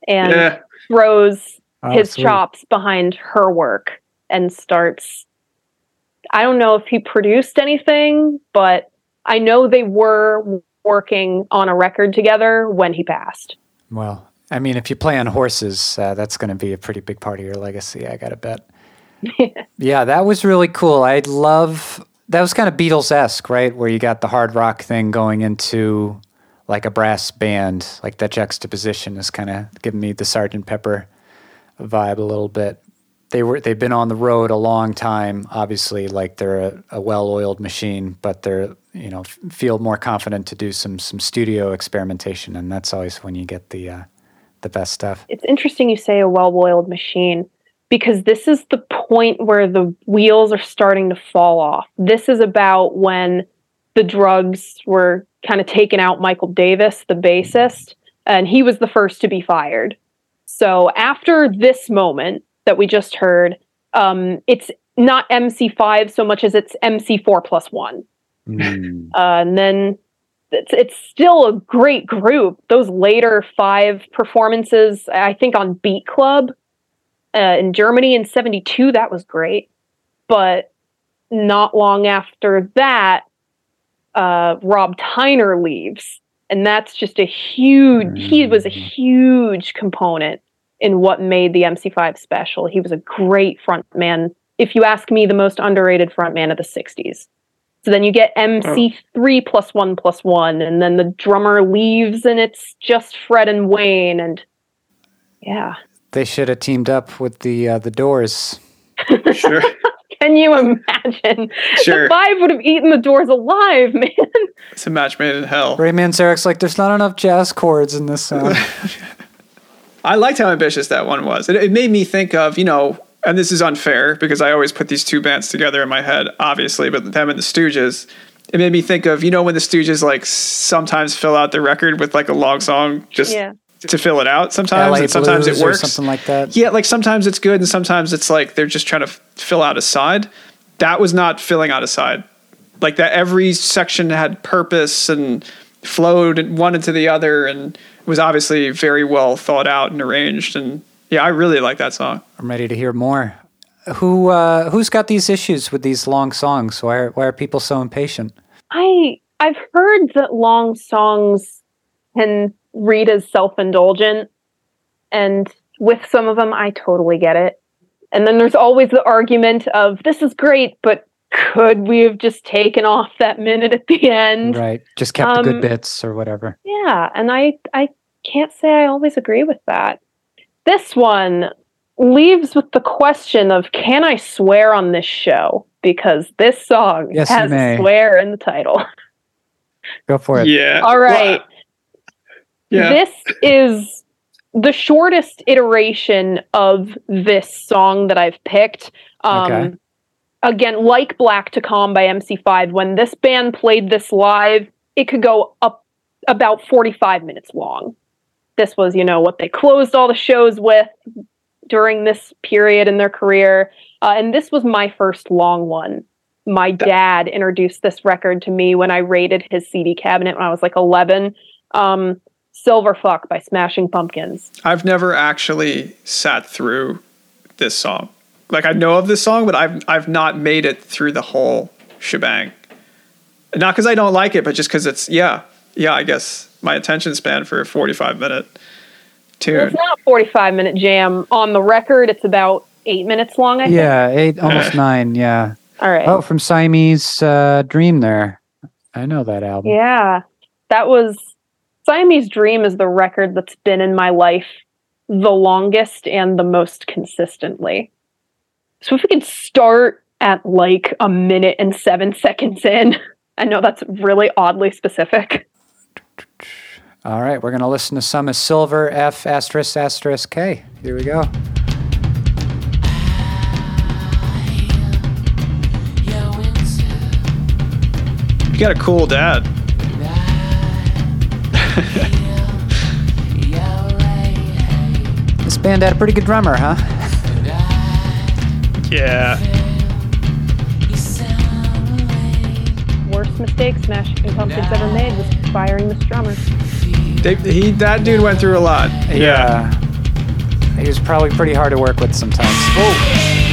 and Yeah. throws Oh, his sweet. chops behind her work and starts. I don't know if he produced anything, but I know they were working on a record together when he passed. Well, I mean, if you play on horses, uh, that's going to be a pretty big part of your legacy, I got to bet. yeah, that was really cool. I love that was kind of Beatles esque, right? Where you got the hard rock thing going into like a brass band, like that juxtaposition is kind of giving me the Sergeant Pepper vibe a little bit. They were they've been on the road a long time. Obviously, like they're a, a well-oiled machine, but they're you know f- feel more confident to do some some studio experimentation, and that's always when you get the uh, the best stuff. it's interesting you say a well-oiled machine because this is the point where the wheels are starting to fall off. This is about when the drugs were kind of taking out Michael Davis, the bassist, and he was the first to be fired. So after this moment that we just heard, um, it's not MC5 so much as it's MC4 plus one. Mm. Uh, and then it's, it's still a great group. Those later five performances, I think on Beat Club, Uh, in Germany in 72, that was great. But not long after that, uh, Rob Tyner leaves. And that's just a huge, he was a huge component in what made the MC5 special. He was a great frontman. If you ask me, the most underrated frontman of the 60s. So then you get MC3 plus one plus one, and then the drummer leaves, and it's just Fred and Wayne. And yeah. They should have teamed up with the uh, the Doors. Sure. Can you imagine? Sure. The five would have eaten the doors alive, man. It's a match made in hell. Ray Manzarek's like, there's not enough jazz chords in this song. I liked how ambitious that one was. It, it made me think of, you know, and this is unfair because I always put these two bands together in my head, obviously, but them and the Stooges. It made me think of, you know, when the Stooges like sometimes fill out the record with like a long song just Yeah. to fill it out sometimes, LA and sometimes Blues it or works. something like that. Yeah, like sometimes it's good and sometimes it's like they're just trying to f- fill out a side. That was not filling out a side. Like that every section had purpose and flowed one into the other and was obviously very well thought out and arranged and yeah, I really like that song. I'm ready to hear more. Who uh, who's got these issues with these long songs? Why are, why are people so impatient? I I've heard that long songs can read as self-indulgent and with some of them I totally get it. And then there's always the argument of this is great, but could we have just taken off that minute at the end? Right, just kept the good Um, bits or whatever. Yeah, and I I can't say I always agree with that. This one leaves with the question of can I swear on this show? Because this song Yes, has a swear in the title. Go for it. Yeah. All right. Yeah. This is the shortest iteration of this song that I've picked. Um, Okay. Again, like Black to Comm by MC5, when this band played this live, it could go up about 45 minutes long. This was, you know, what they closed all the shows with during this period in their career. Uh, and this was my first long one. My dad introduced this record to me when I raided his CD cabinet when I was like 11. Um, Silver Fuck by Smashing Pumpkins. I've never actually sat through this song. Like I know of this song, but I've I've not made it through the whole shebang. Not because I don't like it, but just because it's yeah, yeah. I guess my attention span for a forty-five minute tune. It's not a 45 minute jam. On the record, it's about eight minutes long, I think. Yeah, eight, almost nine. Yeah. All right. Oh, from Siamese uh, Dream. There, I know that album. Yeah. That was Siamese Dream is the record that's been in my life the longest and the most consistently. So if we could start at like a minute and seven seconds in, I know that's really oddly specific. All right, we're gonna listen to some of Silver F asterisk asterisk K. Here we go. You got a cool dad. This band had a pretty good drummer, huh? Yeah. Worst mistake Smashing Pumpkins ever made was firing this drummer. They, he that dude went through a lot. Yeah. He was probably pretty hard to work with sometimes. Oh,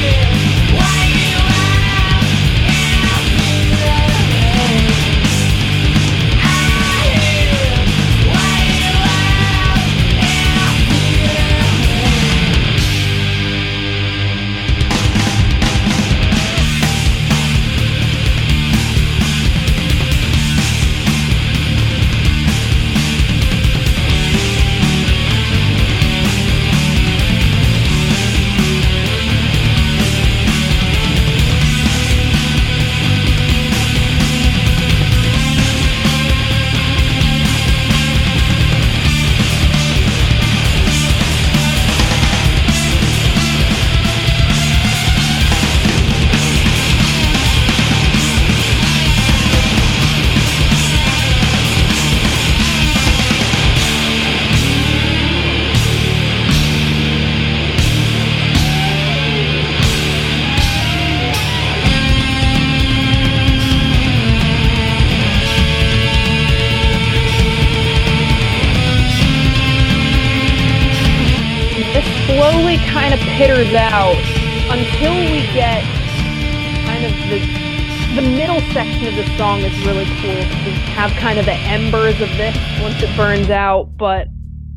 of of this once it burns out, but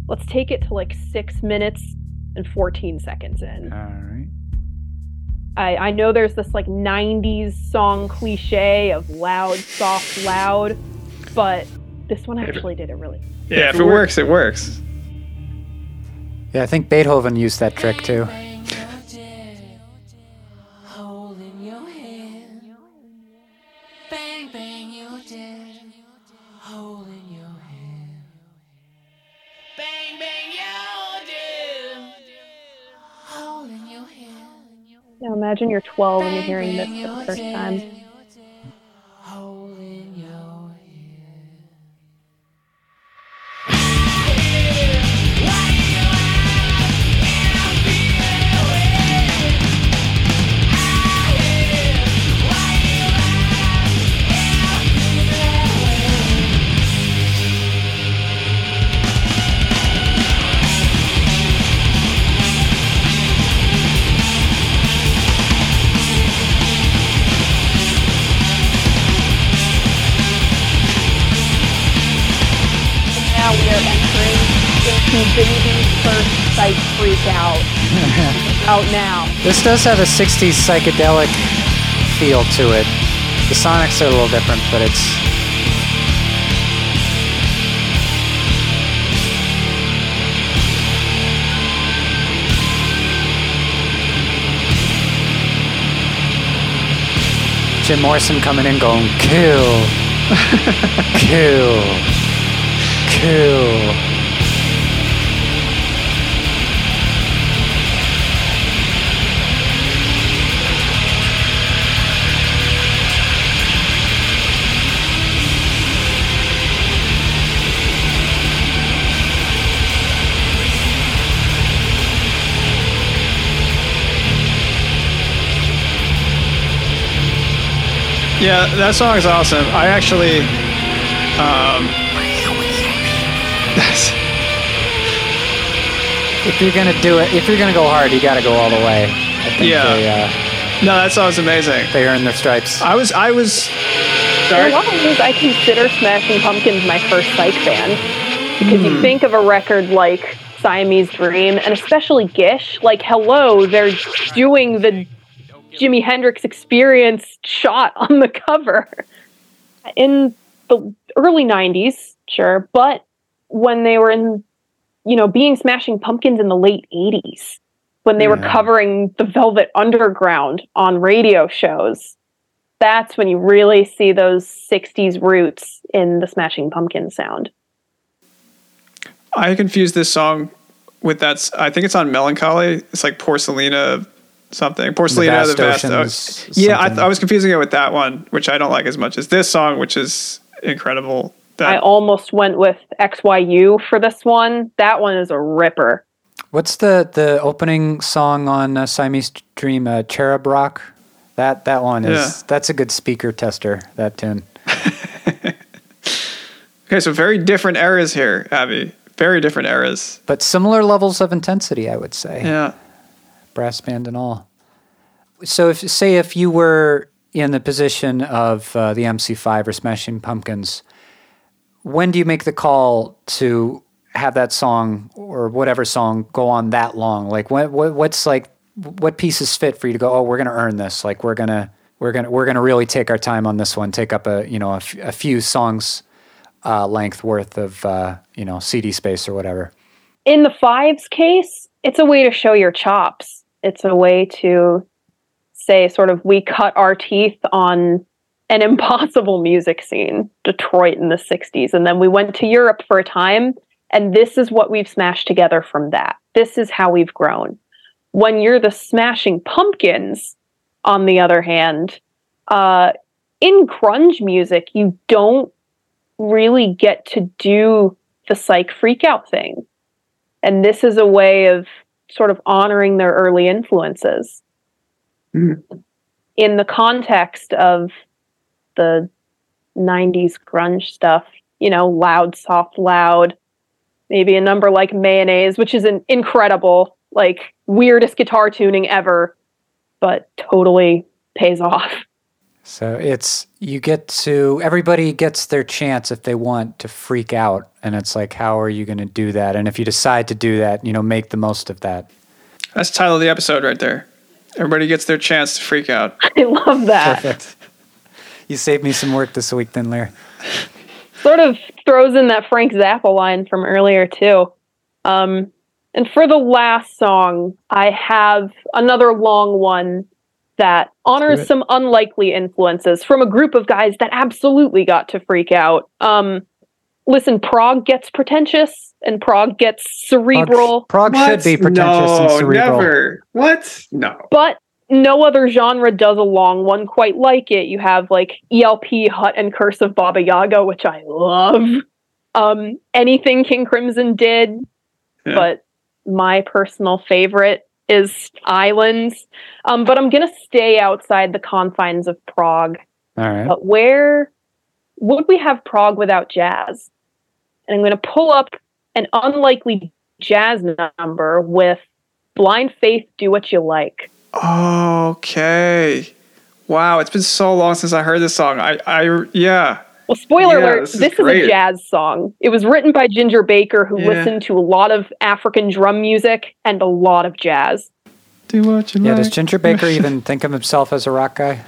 let's take it to like six minutes and 14 seconds in. All right. I, I know there's this like 90s song cliche of loud, soft, loud, but this one actually did it really. Yeah, if it works, it works. Yeah, I think Beethoven used that trick too. Imagine you're 12 and you're hearing this for the first time. Entering into Baby's first psych freak out. out now. This does have a 60s psychedelic feel to it. The sonics are a little different, but it's Jim Morrison coming in going, kill, kill, Yeah, that song is awesome. I actually, um, If you're gonna do it, if you're gonna go hard, you gotta go all the way. I think Yeah. they, uh, no, that sounds amazing. they earn their stripes. I was, I was. In a Sorry. lot of ways, I consider Smashing Pumpkins my first psych band because you think of a record like Siamese Dream and especially Gish. Like, hello, they're doing the Jimi Hendrix Experience shot on the cover in the early '90s, sure, but when they were in, you know, being Smashing Pumpkins in the late '80s, when they were covering the Velvet Underground on radio shows that's when you really see those 60s roots in the Smashing Pumpkins sound. I confuse this song with that. I think it's on Mellon Collie. It's like Porcelina something. Porcelina, the Vast vast. Oceans, yeah, I, something. I was confusing it with that one, which I don't like as much as this song, which is incredible. That I almost went with XYU for this one. That one is a ripper. What's the the opening song on uh, Siamese Dream? Uh, Cherub Rock. That that one is Yeah. that's a good speaker tester. That tune. okay, so very different eras here, Abby. Very different eras. But similar levels of intensity, I would say. Yeah. brass band and all. So, if say if you were in the position of uh, the MC5 or Smashing Pumpkins, when do you make the call to have that song or whatever song go on that long? Like, what, what what's like what pieces fit for you to go? Oh, we're gonna earn this. Like, we're gonna we're gonna we're gonna really take our time on this one. Take up a you know a, f- a few songs uh, length worth of uh, you know CD space or whatever. In the Fives case, it's a way to show your chops. It's a way to say, sort of, we cut our teeth on an impossible music scene, Detroit in the 60s. And then we went to Europe for a time, and this is what we've smashed together from that. This is how we've grown. When you're the Smashing Pumpkins, on the other hand, uh, in grunge music, you don't really get to do the psych freak out thing. And this is a way of sort of honoring their early influences in the context of the 90s grunge stuff, you know, loud, soft, loud, maybe a number like mayonnaise, which is an incredible, like weirdest guitar tuning ever, but totally pays off. So it's you get to everybody gets their chance if they want to freak out, and it's like, how are you going to do that? And if you decide to do that, you know, make the most of that. That's the title of the episode right there. Everybody gets their chance to freak out. I love that. Perfect. You saved me some work this week, then, Lear. Sort of throws in that Frank Zappa line from earlier too. Um, and for the last song, I have another long one that honors some unlikely influences from a group of guys that absolutely got to freak out. Um, listen, prog gets pretentious and prog gets cerebral. prog, prog should be pretentious no, and cerebral. never. What? No. but no other genre does a long one quite like it. You have like ELP, Hut, and Curse of Baba Yaga, which I love. Um, anything King Crimson did, Yeah. but my personal favorite is Islands. Um, but I'm gonna stay outside the confines of prog. All right. But where would we have prog without jazz? And I'm gonna pull up an unlikely jazz number with Blind Faith, Do What You Like. Okay. Wow, it's been so long since I heard this song. I, I, yeah. Well, spoiler Yeah, alert, this this, is is, a jazz song. It was written by Ginger Baker, who Yeah. listened to a lot of African drum music and a lot of jazz. Do what you Yeah. like. Does Ginger Baker even think of himself as a rock guy?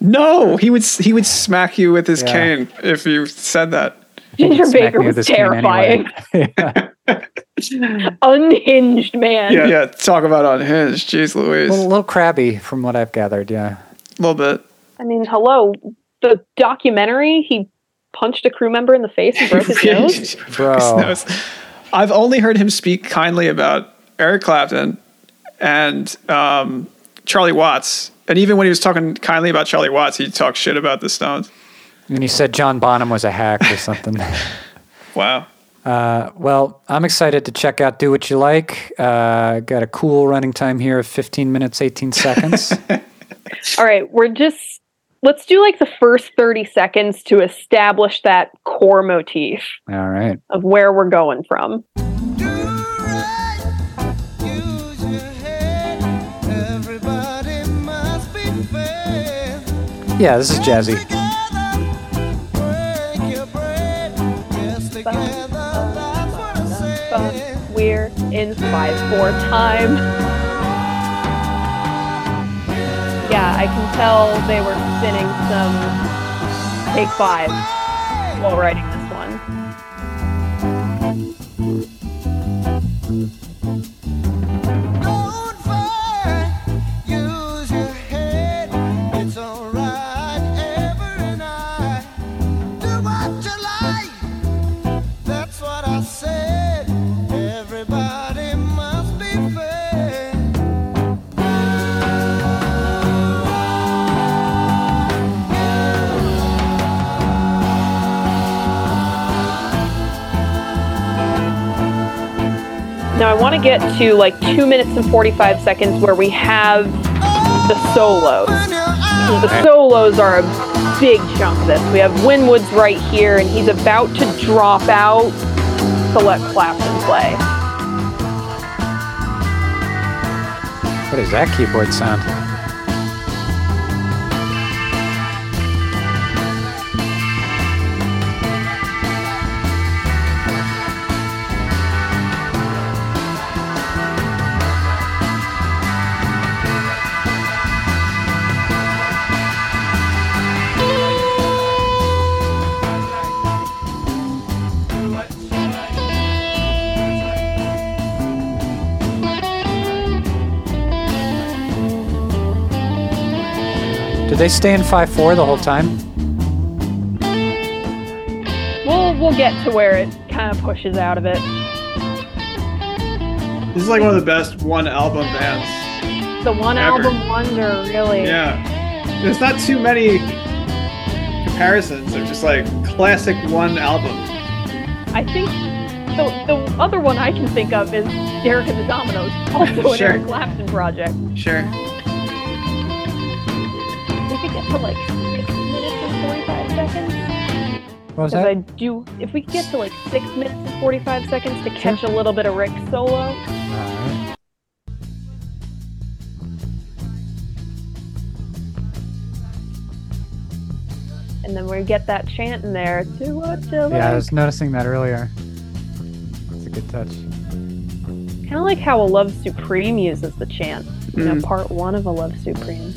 No, he would he would smack you with his Yeah. cane if you said that. Ginger Baker was terrifying. cane anyway. terrifying. Unhinged man. Yeah, yeah. Talk about unhinged. Jeez, a Louise. little, little crabby from what I've gathered. Yeah. A little bit. I mean, hello. The documentary, he punched a crew member in the face and broke his nose. Bro. His nose. I've only heard him speak kindly about Eric Clapton and um, Charlie Watts. And even when he was talking kindly about Charlie Watts, he talked shit about the Stones. And he said John Bonham was a hack or something. Wow. Uh, well, I'm excited to check out Do What You Like. Uh, got a cool running time here of 15 minutes, 18 seconds. All right, we're just let's do like the first 30 seconds to establish that core motif All right. of where we're going from. Yeah, this is jazzy. We're in 5-4 time. Yeah, I can tell they were spinning some take five while writing this to get to like two minutes and 45 seconds where we have the solos. The solos are a big chunk of this. We have Winwood's right here, and he's about to drop out to let Clapton play. What is that keyboard sound? Did they stay in 5 4 the whole time? We'll we'll get to where it kind of pushes out of it. This is like one of the best one album bands. The one Ever. album wonder, really. Yeah. There's not too many comparisons. They're just like classic one album. I think the the other one I can think of is Derek and the Dominos, also an Sure. Eric Clapton project. Sure. Because I do. If we get to like six minutes and forty-five seconds to catch sure. a little bit of Rick solo. And then we get that chant in there. To Yeah, I was noticing that earlier. It's a good touch. Kind of like how A Love Supreme uses the chant. Mm. You know, part one of A Love Supreme.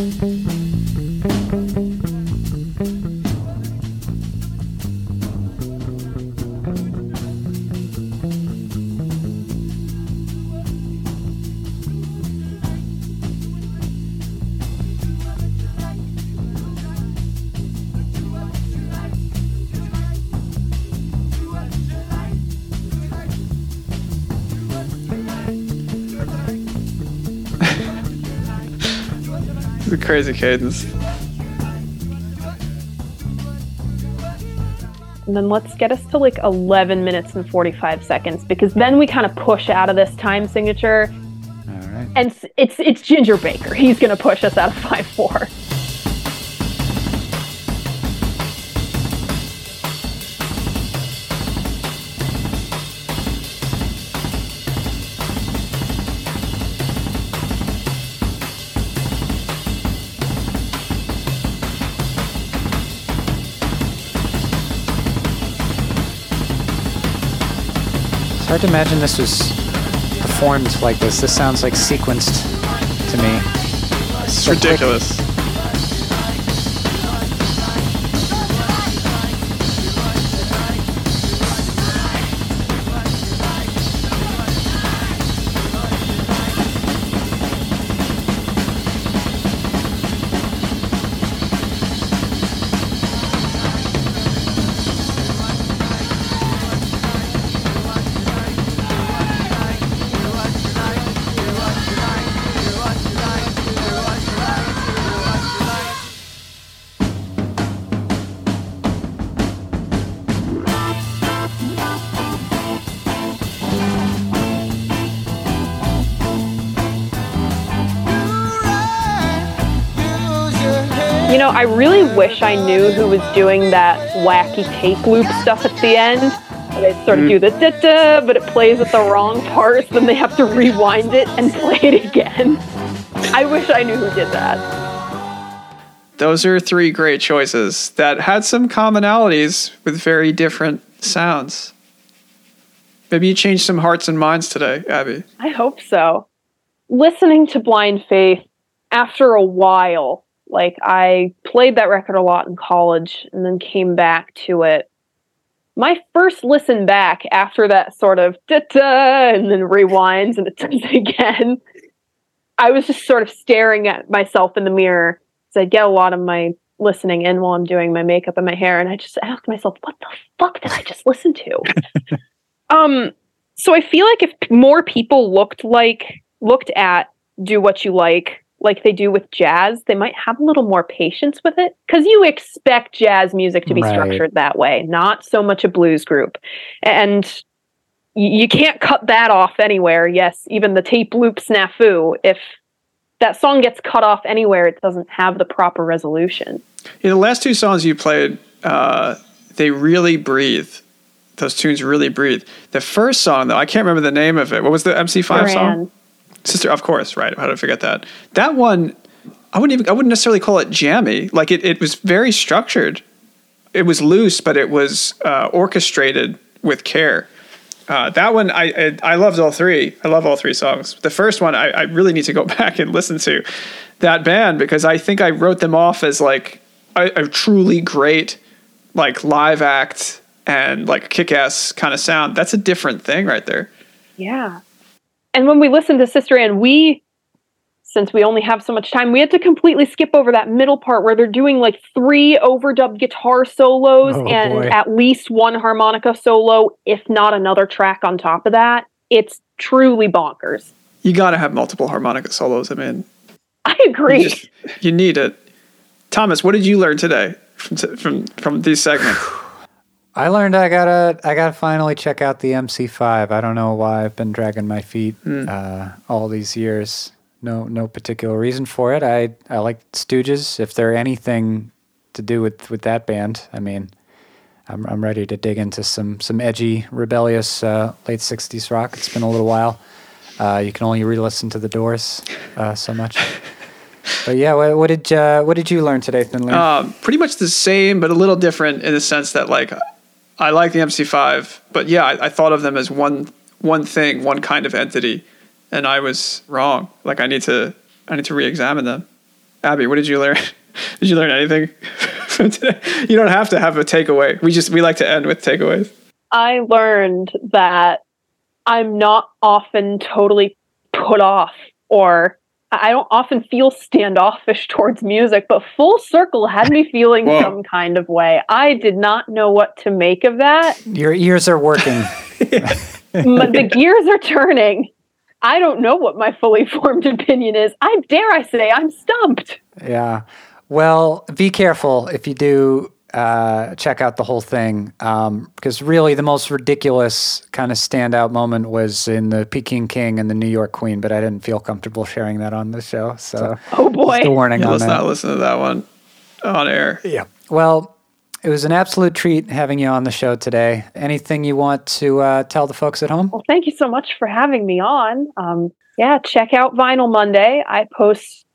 The crazy cadence. And then let's get us to like 11 minutes and 45 seconds because then we kind of push out of this time signature. All right. And it's it's Ginger Baker. He's going to push us out of 5 4. Hard to imagine this was performed like this. This sounds like sequenced to me. It's ridiculous. You know, I really wish I knew who was doing that wacky tape loop stuff at the end. They sort of do mm. the da da, but it plays at the wrong parts, then they have to rewind it and play it again. I wish I knew who did that. Those are three great choices that had some commonalities with very different sounds. Maybe you changed some hearts and minds today, Abby. I hope so. Listening to Blind Faith after a while, like I played that record a lot in college and then came back to it. My first listen back after that sort of da da and then rewinds and it does it again, I was just sort of staring at myself in the mirror. So I get a lot of my listening in while I'm doing my makeup and my hair, and I just asked myself, "What the fuck did I just listen to?" um, so I feel like if more people looked like looked at do what you like like they do with jazz, they might have a little more patience with it because you expect jazz music to be Right. structured that way, not so much a blues group. And y- you can't cut that off anywhere. Yes, even the tape loop snafu, if that song gets cut off anywhere, it doesn't have the proper resolution. Yeah, the last two songs you played, uh, they really breathe. Those tunes really breathe. The first song, though, I can't remember the name of it. What was the MC5 song? Sister, of course, right. How did I forget that? That one, I wouldn't even, I wouldn't necessarily call it jammy. Like it, it was very structured. It was loose, but it was uh, orchestrated with care. Uh, that one, I, I I loved all three. I love all three songs. The first one, I, I really need to go back and listen to that band because I think I wrote them off as like a, a truly great like live act and like kick ass kind of sound. That's a different thing right there. Yeah. And when we listened to Sister Anne, we, since we only have so much time, we had to completely skip over that middle part where they're doing like three overdubbed guitar solos Oh, and boy. at least one harmonica solo, if not another track on top of that. It's truly bonkers. You got to have multiple harmonica solos. I mean, I agree. You, just- you need it. Thomas, what did you learn today from from from these segments? I learned I gotta I gotta finally check out the MC5. I don't know why I've been dragging my feet uh, all these years. No no particular reason for it. I I like Stooges. If they're anything to do with, with that band, I mean, I'm I'm ready to dig into some some edgy, rebellious uh, late '60s rock. It's been a little while. Uh, you can only re-listen to the Doors uh, so much. but yeah, what, what did uh, what did you learn today, Finley? Um, pretty much the same, but a little different in the sense that like I like the MC5, but yeah, I, I thought of them as one one thing, one kind of entity, and I was wrong. Like I need to I need to re-examine them. Abby, what did you learn? did you learn anything from today? You don't have to have a takeaway. We just we like to end with takeaways. I learned that I'm not often totally put off or I don't often feel standoffish towards music, but Full Circle had me feeling Whoa. some kind of way. I did not know what to make of that. Your ears are working. M- the gears are turning. I don't know what my fully formed opinion is. I dare I say I'm stumped. Yeah. Well, be careful if you do uh, check out the whole thing, um, because really the most ridiculous kind of standout moment was in the Peking King and the New York Queen, but I didn't feel comfortable sharing that on the show. So, Oh boy. just a warning Yeah, on let's that. not listen to that one on air. Yeah. Well, it was an absolute treat having you on the show today. Anything you want to uh, tell the folks at home? Well, thank you so much for having me on. Um, yeah, check out Vinyl Monday. I post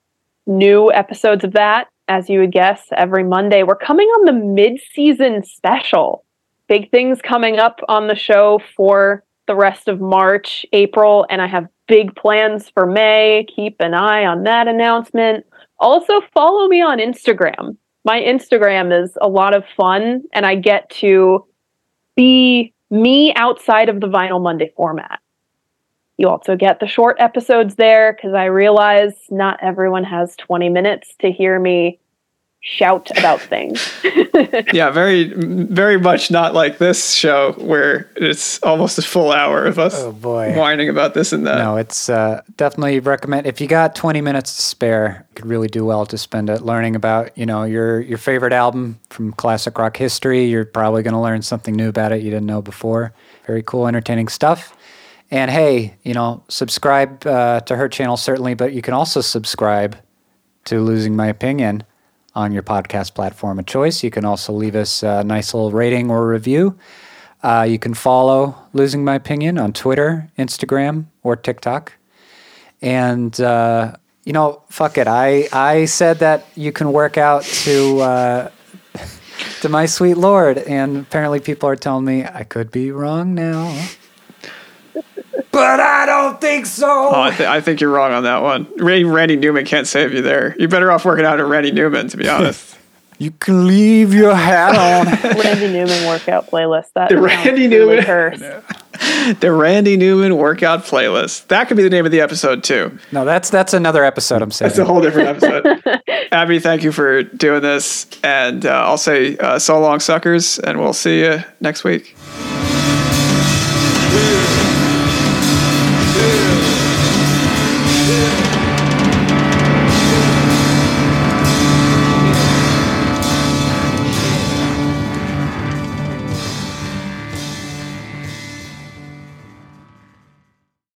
new episodes of that, as you would guess, every Monday. We're coming on the mid season special. Big things coming up on the show for the rest of March, April, and I have big plans for May. Keep an eye on that announcement. Also, follow me on Instagram. My Instagram is a lot of fun, and I get to be me outside of the Vinyl Monday format. You also get the short episodes there because I realize not everyone has 20 minutes to hear me shout about things. Yeah, very very much not like this show where it's almost a full hour of us Oh, boy. whining about this and that. No, it's uh, definitely recommend if you got 20 minutes to spare, you could really do well to spend it learning about, you know, your your favorite album from classic rock history. You're probably going to learn something new about it you didn't know before. Very cool, entertaining stuff. And hey, you know, subscribe uh, to her channel certainly, but you can also subscribe to Losing My Opinion on your podcast platform of choice. You can also leave us a nice little rating or review. Uh, you can follow Losing My Opinion on Twitter, Instagram, or TikTok. And uh, you know, fuck it. I I said that you can work out to uh, to my sweet lord, and apparently people are telling me I could be wrong now. But I don't think so. Oh, I, th- I think you're wrong on that one. Ray- Randy Newman can't save you there. You're better off working out at Randy Newman, to be honest. You can leave your hat on. Randy Newman workout playlist. That The sounds Randy Newman- cursed. the Randy Newman workout playlist. That could be the name of the episode too. no, that's that's another episode. I'm saying. It's a whole different episode. Abby, thank you for doing this, and uh, I'll say uh, so long, suckers, and we'll see you next week. Yeah.